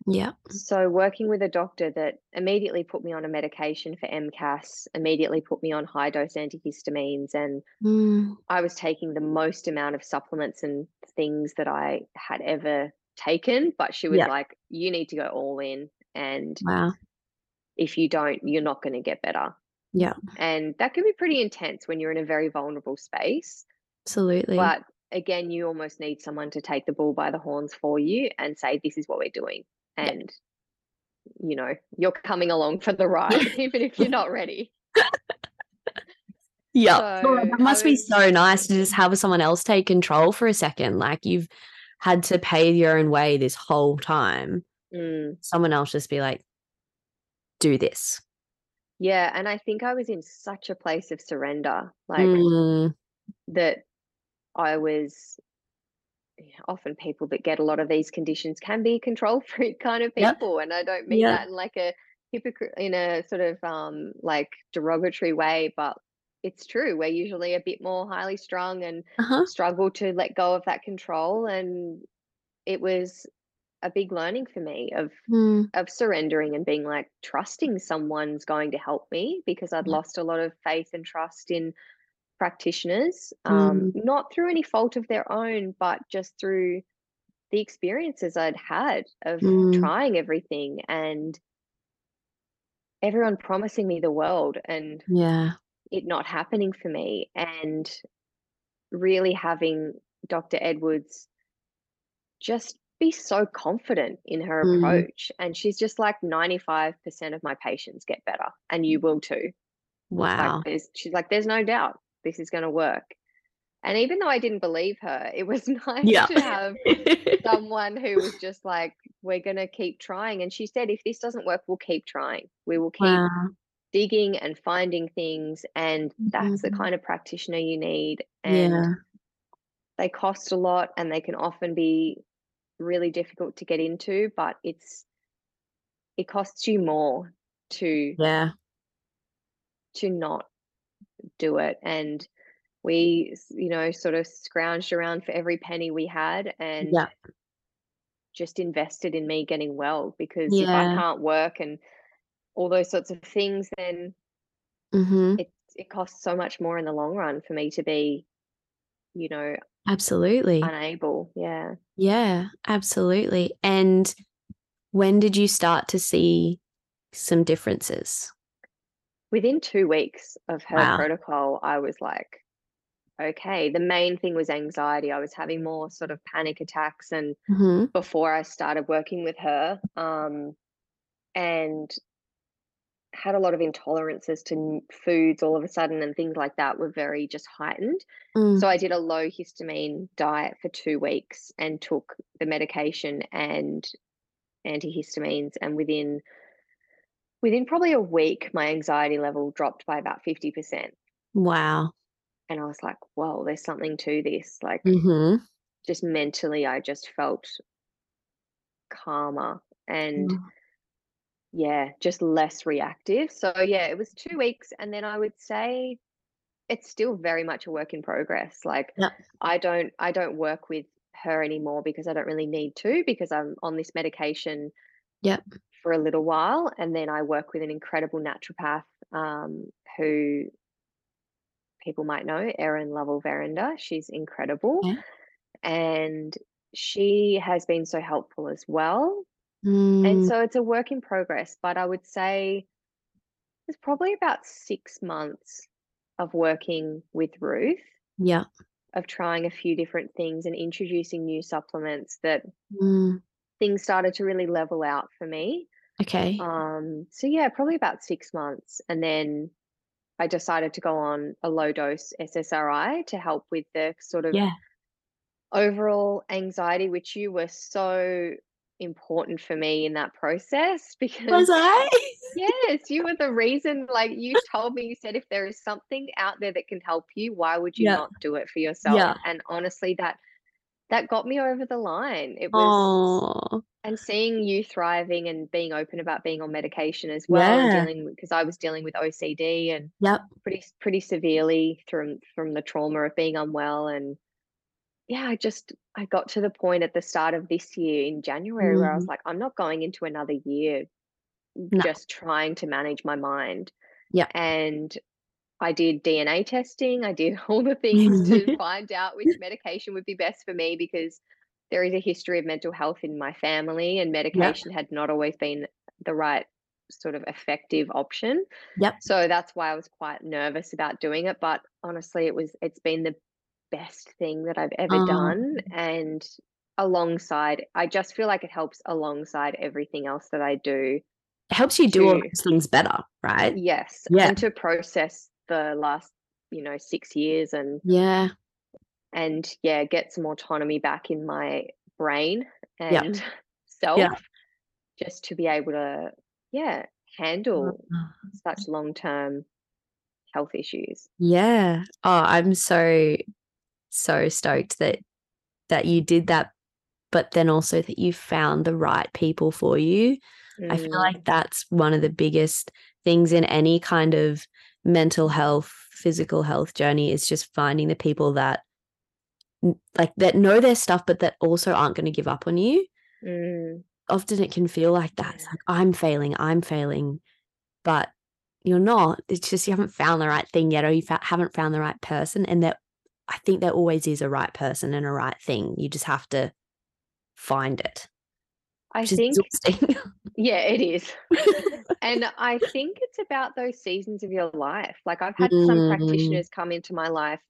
Yeah. So, working with a doctor that immediately put me on a medication for MCAS, immediately put me on high dose antihistamines, and Mm, I was taking the most amount of supplements and things that I had ever taken. But she was yeah. like, You need to go all in. And Wow. if you don't, you're not going to get better. Yeah. And that can be pretty intense when you're in a very vulnerable space. Absolutely. But again, you almost need someone to take the bull by the horns for you and say, This is what we're doing. Yeah. And, you know, you're coming along for the *laughs* ride, even if you're not ready. Yeah. So Well, that must be so nice to just have someone else take control for a second. Like you've had to pay your own way this whole time. mm, Someone else just be like, do this. yeah. And I think I was in such a place of surrender, like Mm, that I was often people that get a lot of these conditions can be control *laughs* freak kind of people and i don't mean Yeah. that in like a hypocrite in a sort of um like derogatory way but it's true we're usually a bit more highly strung and Uh-huh. struggle to let go of that control and it was a big learning for me of Mm, of surrendering and being like trusting someone's going to help me because I'd yeah. lost a lot of faith and trust in practitioners, um, Mm, not through any fault of their own, but just through the experiences I'd had of mm, trying everything and everyone promising me the world and yeah. It not happening for me and really having Dr. Edwards just be so confident in her Mm, approach. And she's just like 95% of my patients get better, and you will too. Wow. there's she's like, there's no doubt this is gonna work. And even though I didn't believe her, it was *laughs* nice Yeah. to have *laughs* someone who was just like, we're gonna keep trying. And she said, if this doesn't work, we'll keep trying. We will keep Wow. Digging and finding things. And that's the Mhm. kind of practitioner you need. And Yeah. they cost a lot and they can often be really difficult to get into, but it's it costs you more to Yeah. to not do it. And we, you know, sort of scrounged around for every penny we had and Yeah. just invested in me getting well because if I can't work and all those sorts of things, then Mm-hmm. it it costs so much more in the long run for me to be, you know, Absolutely. unable. Yeah. Yeah, absolutely. And when did you start to see some differences? Within two weeks of her Wow. protocol, I was like, okay. The main thing was anxiety. I was having more sort of panic attacks and Mm-hmm. before I started working with her. Um, and had a lot of intolerances to foods all of a sudden and things like that were very just heightened. Mm. So I did a low histamine diet for two weeks and took the medication and antihistamines and within within probably a week my anxiety level dropped by about 50%. Wow. And I was like, whoa, there's something to this. Like Mm-hmm. just mentally I just felt calmer and Mm. Yeah, just less reactive. So yeah, it was two weeks, and then I would say it's still very much a work in progress. Like Yep. I don't I don't work with her anymore because I don't really need to because I'm on this medication Yep. for a little while, and then I work with an incredible naturopath um, who people might know, Erin Lovell Verinder. She's incredible, Okay. and she has been so helpful as well. And Mm. so it's a work in progress, but I would say it's probably about six months of working with Ruth, Yeah. of trying a few different things and introducing new supplements that Mm. things started to really level out for me. Okay. Um, so yeah, probably about six months. And then I decided to go on a low dose SSRI to help with the sort of Yeah. overall anxiety, which you were so important for me in that process *laughs* because Was I? Yes, you were the *laughs* reason. Like you told me, you said if there is something out there that can help you, why would you Yeah. not do it for yourself? Yeah. And honestly, that that got me over the line. It was Oh. and seeing you thriving and being open about being on medication as well and Yeah. dealing because I was dealing with OCD and Yep. pretty pretty severely from from the trauma of being unwell and yeah, I just I got to the point at the start of this year in January where I was Mm. like, I'm not going into another year No. just trying to manage my mind. Yeah. And I did DNA testing. I did *laughs* all the *laughs* things to find out which medication would be best for me because there is a history of mental health in my family and medication had not always been the right sort of effective option. Yep. So that's why I was quite nervous about doing it, but honestly it was it's been the best thing that I've ever Oh. done and alongside I just feel like it helps alongside everything else that I do. It helps you do all those things better, right? Yes, Yeah. and to process the last, you know, 6 years and Yeah. and yeah, get some autonomy back in my brain Yeah. and *laughs* self just to be able to yeah, uh-huh. handle such long-term health issues. Yeah. Oh, I'm so so stoked that that you did that, but then also that you found the right people for you. I feel Mm, like that's one of the biggest things in any kind of mental health, physical health journey is just finding the people that like that know their stuff but that also aren't going to give up on you. mm, Often it can feel like that. It's like I'm failing, I'm failing, but you're not. It's just you haven't found the right thing yet or you fa- haven't found the right person and that I think there always is a right person and a right thing. You just have to find it. I think *laughs* yeah, it is. and I think it's about those seasons of your life. Like I've had some Mm. practitioners come into my life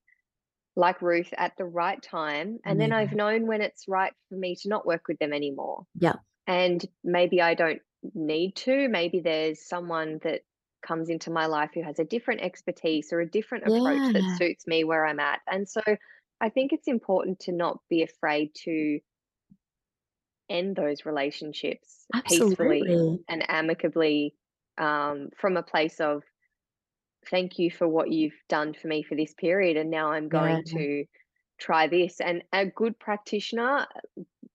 like Ruth at the right time and then I've known when it's right for me to not work with them anymore. Yeah. And maybe I don't need to, maybe there's someone that comes into my life who has a different expertise or a different approach that suits me where I'm at. And so I think it's important to not be afraid to end those relationships peacefully and amicably um, from a place of thank you for what you've done for me for this period and now i'm going Yeah. to try this and a good practitioner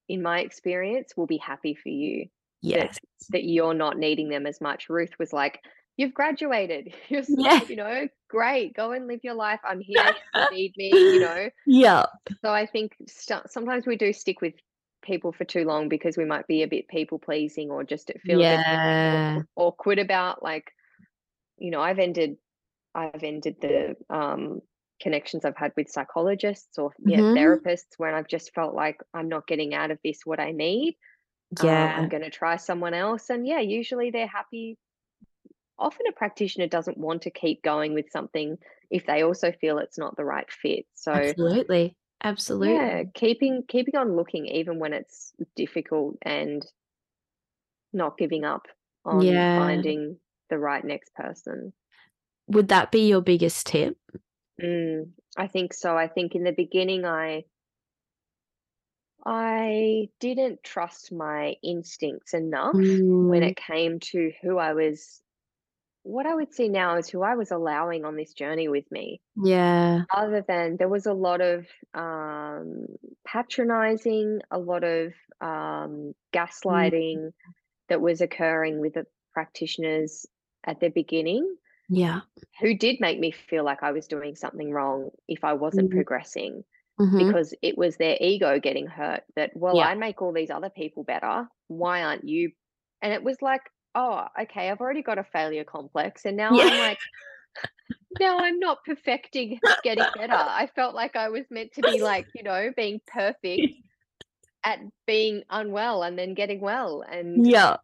in my experience will be happy for you Yes. that you're not needing them as much ruth was like you've graduated *laughs* you're so, Yeah. you know great go and live your life i'm here if you *laughs* need me you know Yeah. so I think st- sometimes we do stick with people for too long because we might be a bit people pleasing or just it feels Yeah. awkward about like you know I've ended I've ended the um connections I've had with psychologists or yeah Mhm. therapists when I've just felt like I'm not getting out of this what I need um, Yeah. I'm going to try someone else and yeah usually they're happy often a practitioner doesn't want to keep going with something if they also feel it's not the right fit so Absolutely. Absolutely. yeah, keeping keeping on looking even when it's difficult and not giving up on Yeah. finding the right next person. Would that be your biggest tip? Mm, I think so. I think in the beginning I I didn't trust my instincts enough when Mm, it came to who I was what I would see now is who I was allowing on this journey with me. yeah. Other than there was a lot of um, patronizing, a lot of um, Mm, gaslighting that was occurring with the practitioners at the beginning yeah. who did make me feel like I was doing something wrong if I wasn't Mhm. progressing Mhm. because it was their ego getting hurt that, well, Yeah. I make all these other people better. Why aren't you? And it was like, oh, okay, I've already got a failure complex. And now I'm like, *laughs* now I'm not perfecting getting better. I felt like I was meant to be like, you know, being perfect *laughs* at being unwell and then getting well. And Yeah.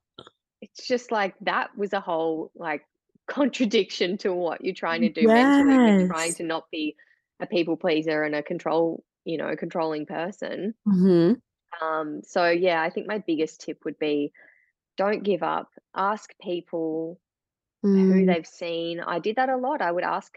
it's just like that was a whole like contradiction to what you're trying to do mentally when you're trying to not be a people pleaser and a control, you know, controlling person. Mhm. Um, so yeah, I think my biggest tip would be don't give up. Ask people who Mm, they've seen. I did that a lot. I would ask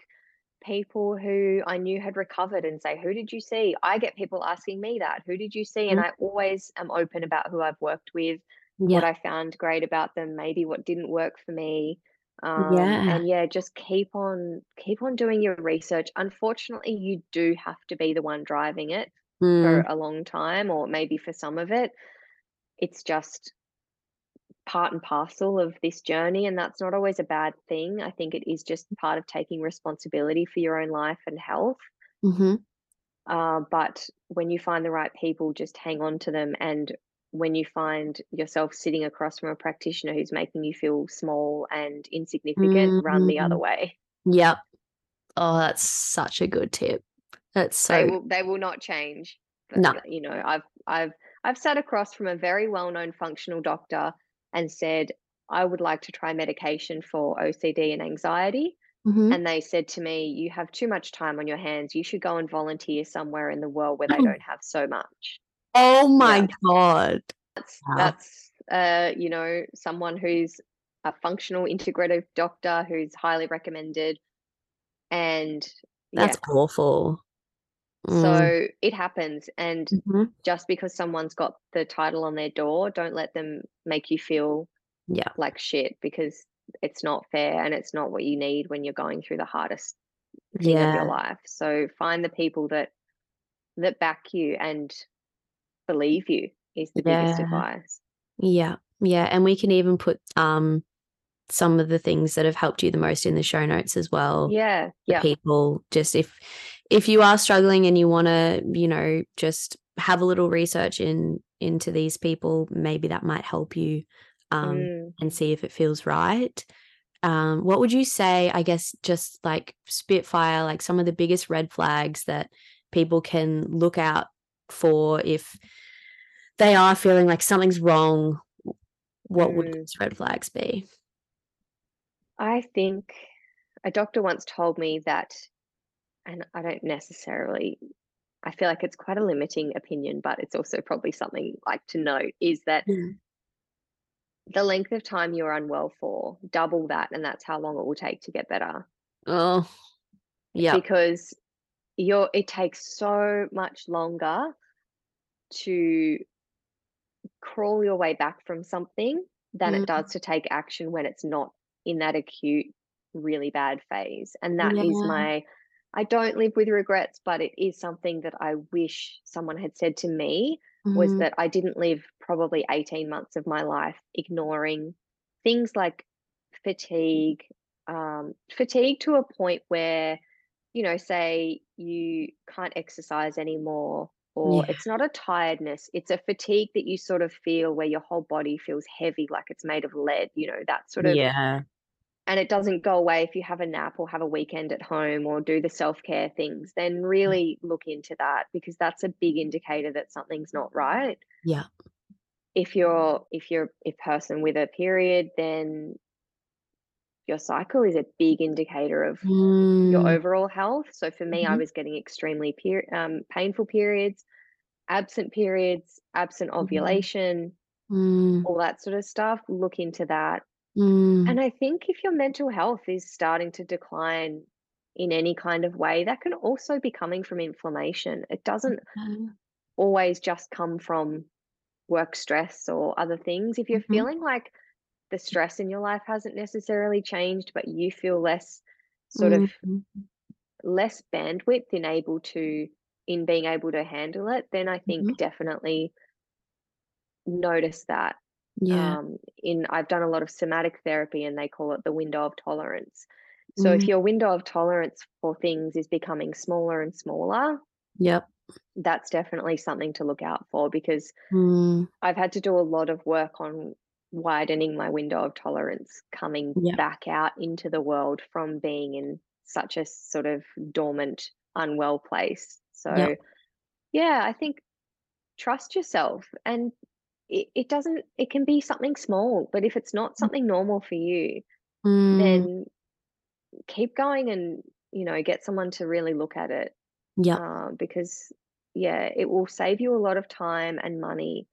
people who I knew had recovered and say, Who did you see? I get people asking me that. Who did you see? And mhm. I always am open about who I've worked with, what I found great about them, maybe what didn't work for me. Um, Yeah. and yeah, just keep on keep on doing your research. Unfortunately, you do have to be the one driving it for Mm, a long time, or maybe for some of it. It's just part and parcel of this journey, and that's not always a bad thing. I think it is just part of taking responsibility for your own life and health. mhm. Uh, but when you find the right people, just hang on to them. And when you find yourself sitting across from a practitioner who's making you feel small and insignificant, run the other Mm, way. yep. Oh, that's such a good tip. That's They so will they will not change. No. uh, you know, I've I've I've sat across from a very well-known functional doctor and said, I would like to try medication for OCD and anxiety. Mhm. And they said to me, You have too much time on your hands. You should go and volunteer somewhere in the world where they don't have so much. Oh my Yeah. god. That's Wow. that's uh, you know, someone who's a functional integrative doctor who's highly recommended. And yeah, That's awful. Mm, so it happens. And mhm. just because someone's got the title on their door, don't let them make you feel Yeah. like shit because it's not fair and it's not what you need when you're going through the hardest thing of your life. So find the people that that back you and believe you is the biggest advice. Yeah. Yeah. And we can even put um some of the things that have helped you the most in the show notes as well. Yeah, yeah. people just if if you are struggling and you want to you know just have a little research in into these people maybe that might help you um Mm. and see if it feels right um what would you say i guess just like spitfire like some of the biggest red flags that people can look out for if they are feeling like something's wrong what would Mm. those red flags be I think a doctor once told me that, and I don't necessarily, I feel like it's quite a limiting opinion, but it's also probably something like to note is that Yeah. the length of time you're unwell for, double that, and that's how long it will take to get better. oh yeah Because you're, it takes so much longer to crawl your way back from something than Mm. it does to take action when it's not in that acute, really bad phase. And that is Yeah. my, I don't live with regrets, but it is something that I wish someone had said to me was Mhm. that I didn't live probably 18 months of my life ignoring things like fatigue, um, fatigue to a point where, you know, say you can't exercise anymore, or Yeah. it's not a tiredness, it's a fatigue that you sort of feel where your whole body feels heavy, like it's made of lead, you know, that sort of, yeah and it doesn't go away if you have a nap or have a weekend at home or do the self care things, then really look into that because that's a big indicator that something's not right. yeah If you're if you're a person with a period, then your cycle is a big indicator of your Mm, overall health. So for me, I mhm. was getting extremely um, painful periods, absent periods, absent Mhm. ovulation, Mm, all that sort of stuff. Look into that. Mm. And I think if your mental health is starting to decline in any kind of way, that can also be coming from inflammation. It doesn't Okay. always just come from work stress or other things. If you're Mhm. feeling like the stress in your life hasn't necessarily changed, but you feel less sort of Mhm. less bandwidth in able to in being able to handle it, then I think Mhm. definitely notice that. Yeah. Um, in I've done a lot of somatic therapy and they call it the window of tolerance. So if Mm. your window of tolerance for things is becoming smaller and smaller, Yep. that's definitely something to look out for because Mm. I've had to do a lot of work on widening my window of tolerance coming Yeah. back out into the world from being in such a sort of dormant, unwell place. So, Yep. yeah, I think trust yourself and it, it doesn't, it can be something small, but if it's not something normal for you, Mm. then keep going and, you know, get someone to really look at it yeah uh, because, yeah, it will save you a lot of time and money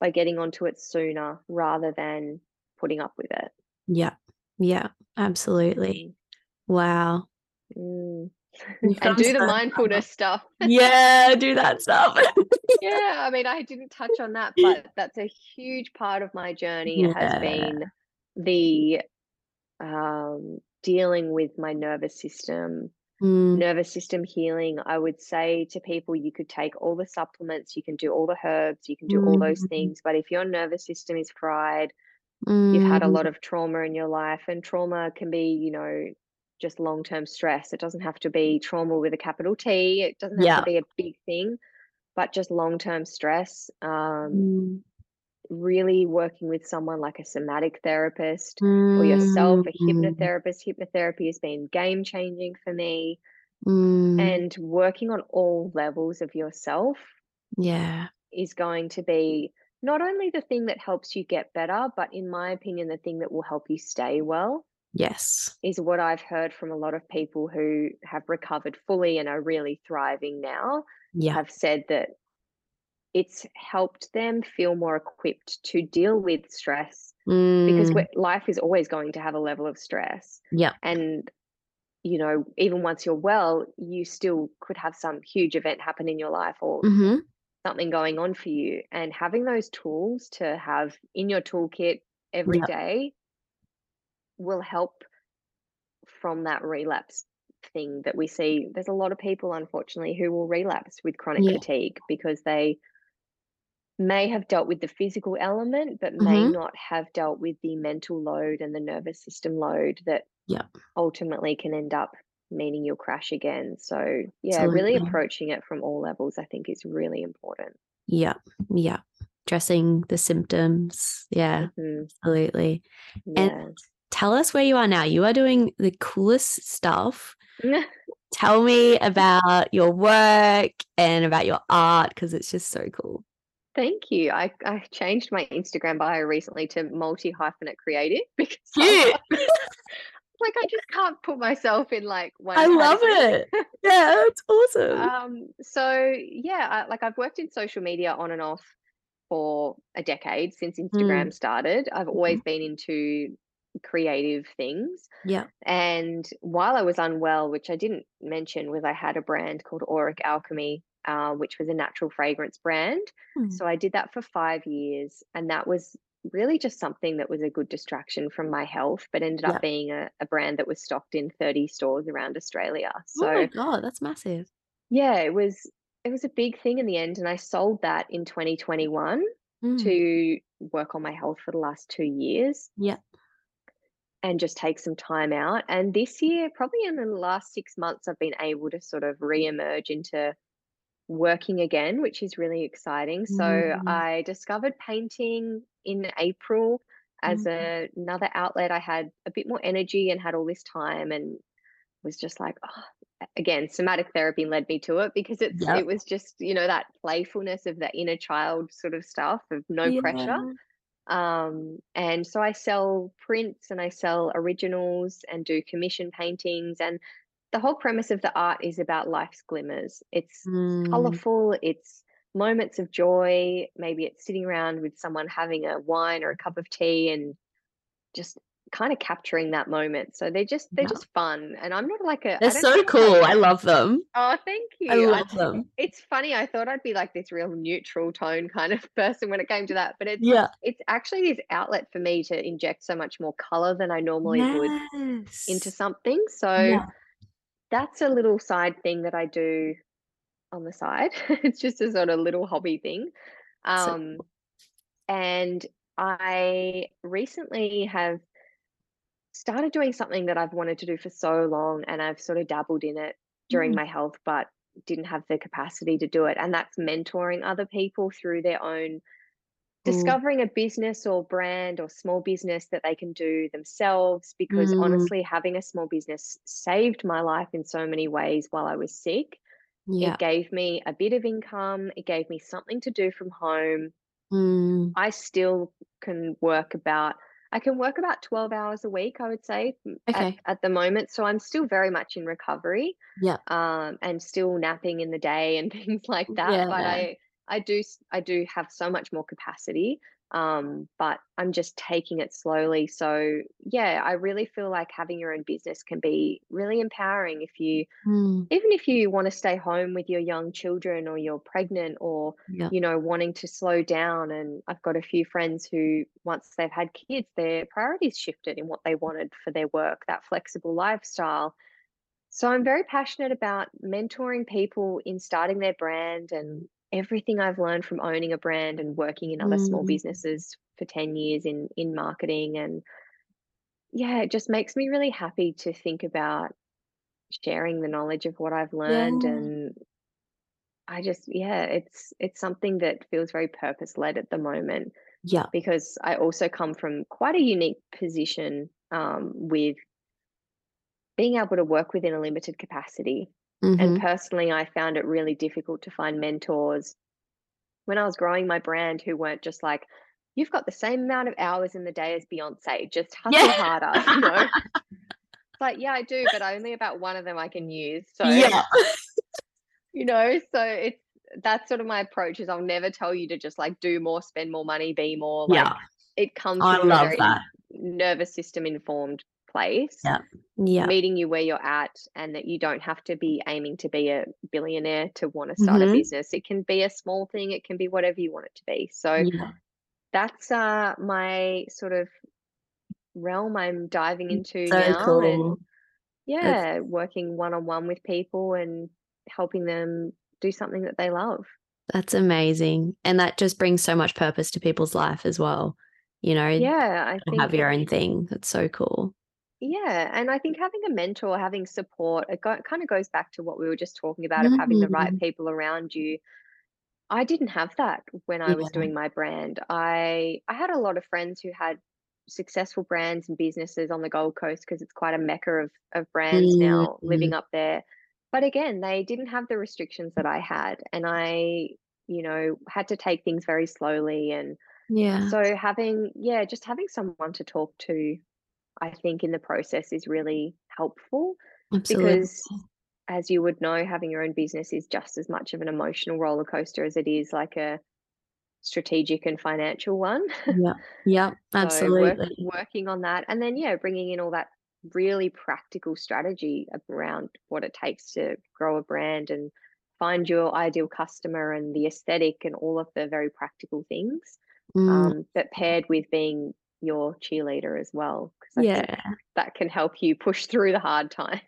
by getting onto it sooner rather than putting up with it. Yeah. Yeah. Absolutely. Wow. Mm. And do the mindfulness stuff. *laughs* Yeah, do that stuff. *laughs* yeah, I mean, I didn't touch on that, but that's a huge part of my journey has been the um, dealing with my nervous system, Mm. nervous system healing. I would say to people, you could take all the supplements, you can do all the herbs, you can do all those Mm. things, but if your nervous system is fried, you've had a Mm. lot of trauma in your life, and trauma can be, you know, just long term stress. It doesn't have to be trauma with a capital T, it doesn't have Yeah. to be a big thing, but just long term stress. Um, Mm. really working with someone like a somatic therapist or yourself, a Mm. hypnotherapist. Hypnotherapy has been game changing for me, Mm. and working on all levels of yourself Yeah. is going to be not only the thing that helps you get better, but in my opinion, the thing that will help you stay well. Yes. is what I've heard from a lot of people who have recovered fully and are really thriving now Yeah. have said that it's helped them feel more equipped to deal with stress because Mm. we life is always going to have a level of stress Yeah. and you know even once you're well you still could have some huge event happen in your life or hmm something going on for you and having those tools to have in your toolkit every Yep. day will help from that relapse thing that we see there's a lot of people unfortunately who will relapse with chronic Yeah. fatigue because they may have dealt with the physical element but may Mhm. not have dealt with the mental load and the nervous system load that Yep. ultimately can end up meaning you'll crash again so yeah really approaching it from all levels i think is really important Yeah. Yeah. Addressing the symptoms. Yeah. Mhm. Absolutely. yeah And tell us where you are now. You are doing the coolest stuff. *laughs* Tell me about your work and about your art because it's just so cool. Thank you. I, I changed my Instagram bio recently to multi hyphenate creative *laughs* because Cute. like, *laughs* like I just can't put myself in like one. I love it. Yeah, it's awesome. Um, so yeah, I, like I've worked in social media on and off for a decade since Instagram started. I've always been into creative things. yeah. And while I was unwell, which I didn't mention, was I had a brand called Auric Alchemy, uh, which was a natural fragrance brand. Hmm. So I did that for five years, and that was really just something that was a good distraction from my health, but ended Yeah. up being a, a brand that was stocked in 30 stores around Australia. oh my So god, that's massive. yeah, it was it was a big thing in the end, and I sold that in 2021 Mm. to work on my health for the last two years Yeah. And just take some time out. And this year, probably in the last six months, I've been able to sort of re-emerge into working again, which is really exciting. So Mm. I discovered painting in April as Mm. a, another outlet. I had a bit more energy and had all this time and was just like, oh, again, somatic therapy led me to it because it's Yep. it was just, you know, that playfulness of the inner child sort of stuff of no pressure. Um, and so I sell prints and I sell originals and do commission paintings. And the whole premise of the art is about life's glimmers. It's Mm. colorful, it's moments of joy. Maybe it's sitting around with someone having a wine or a cup of tea and just kind of capturing that moment. So they're just they're Yeah. just fun, and I'm not like a. They're so cool. like I love them. Oh, thank you. I I- love them. it's funny. I thought I'd be like this real neutral tone kind of *laughs* person when it came to that, but it's Yeah. it's actually this outlet for me to inject so much more color than I normally would into something. So Yeah. that's a little side thing that I do on the side. *laughs* it's just a sort of little hobby thing. So Um, and I recently have started doing something that I've wanted to do for so long, and I've sort of dabbled in it during Mm. my health, but didn't have the capacity to do it. And that's mentoring other people through their own discovering a business or brand or small business that they can do themselves. Because Mm. honestly, having a small business saved my life in so many ways while I was sick. Yeah. It gave me a bit of income, it gave me something to do from home. Mm. I still can work about I can work about 12 hours a week, I would say, m- at, Okay. at the moment. So I'm still very much in recovery, Yeah. um, and still napping in the day and *laughs* things like that. But Yeah. I I do s- I do have so much more capacity. Um, but I'm just taking it slowly. So yeah, I really feel like having your own business can be really empowering if you Mm. even if you want to stay home with your young children or you're pregnant or Yeah. you know wanting to slow down and i've got a few friends who once they've had kids their priorities shifted in what they wanted for their work that flexible lifestyle so i'm very passionate about mentoring people in starting their brand and everything i've learned from owning a brand and working in other small Mm. businesses for 10 years in in marketing and yeah it just makes me really happy to think about sharing the knowledge of what I've learned Yeah. and I just yeah it's it's something that feels very purpose led at the moment Yeah. because I also come from quite a unique position um, with being able to work within a limited capacity Mhm. and personally I found it really difficult to find mentors when I was growing my brand who weren't just like you've got the same amount of hours in the day as Beyonce just *laughs* hustle Yeah. harder you know *laughs* it's like yeah I do but only about one of them I can use so Yeah. *laughs* you know so it's that's sort of my approach is i'll never tell you to just like do more spend more money be more like Yeah. it comes I from a love that. nervous system informed place Yeah. Yeah. meeting you where you're at and that you don't have to be aiming to be a billionaire to want to start a Mhm. business it can be a small thing it can be whatever you want it to be so Yeah. that's uh my sort of realm i'm diving into So now and cool. That's yeah, working one on one with people and helping them do something that they love. that's amazing. And that just brings so much purpose to people's life as well. You know, Yeah, I have your own thing. That's so cool. Yeah, and I think having a mentor, having support, it go, kind of goes back to what we were just talking about of having the right Mm. people around you. I didn't have that when I was doing my brand. I I had a lot of friends who had successful brands and businesses on the Gold Coast because it's quite a mecca of of brands now living Mm. up there. But again, they didn't have the restrictions that I had, and I, you know, had to take things very slowly. And Yeah. so having, yeah, just having someone to talk to, I think in the process is really helpful Absolutely. because as you would know, having your own business is just as much of an emotional roller coaster as it is like a strategic and financial one. Yeah. Yeah. *laughs* So work, Absolutely. working on that, and then yeah, bringing in all that really practical strategy around what it takes to grow a brand and find your ideal customer and the aesthetic and all of the very practical things. Mm. Um, but paired with being your cheerleader as well, Yeah. that can help you push through the hard times.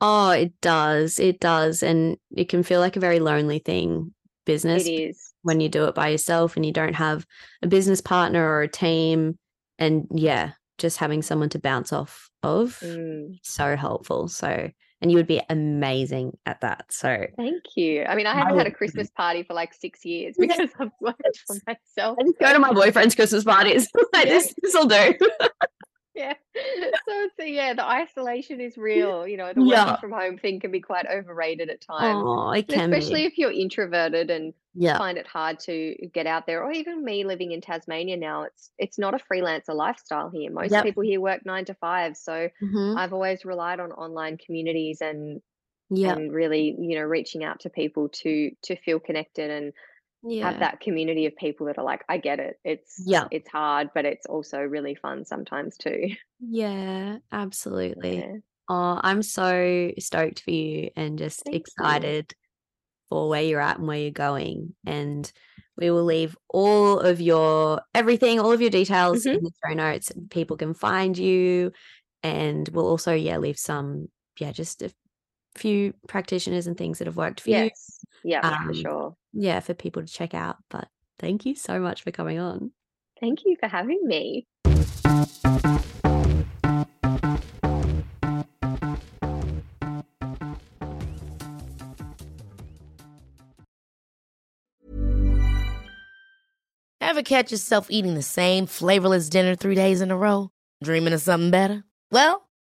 Oh, it does. It does. And it can feel like a very lonely thing, business, is. when you do it by yourself and you don't have a business partner or a team. And yeah, just having someone to bounce off of, Mm. so helpful. So, and you would be amazing at that. So, Thank you. I mean, I haven't had a Christmas party for like six years because I've worked for myself. I just go to my boyfriend's Christmas parties. *laughs* like, Yeah. this, this'll do. *laughs* Yeah. So yeah, the isolation is real. You know, the Yeah. working from home thing can be quite overrated at times, Oh, it can especially be. if you're introverted and Yeah. find it hard to get out there. Or even me living in Tasmania now, it's it's not a freelancer lifestyle here. Most Yep. people here work nine to five. So hmm I've always relied on online communities and Yeah. and really, you know, reaching out to people to to feel connected and Yeah. have that community of people that are like, I get it. It's Yeah. it's hard, but it's also really fun sometimes too. *laughs* Yeah, absolutely. Yeah. Oh, I'm so stoked for you and just Thank you. excited for where you're at and where you're going. And we will leave all of your everything, all of your details Mhm. in the show notes. People can find you. And we'll also, yeah, leave some, yeah, just a few practitioners and things that have worked for you. Yes. Yeah, for Um, sure. Yeah, for people to check out. But thank you so much for coming on. Thank you for having me. Ever catch yourself eating the same flavorless dinner three days in a row? Dreaming of something better? Well,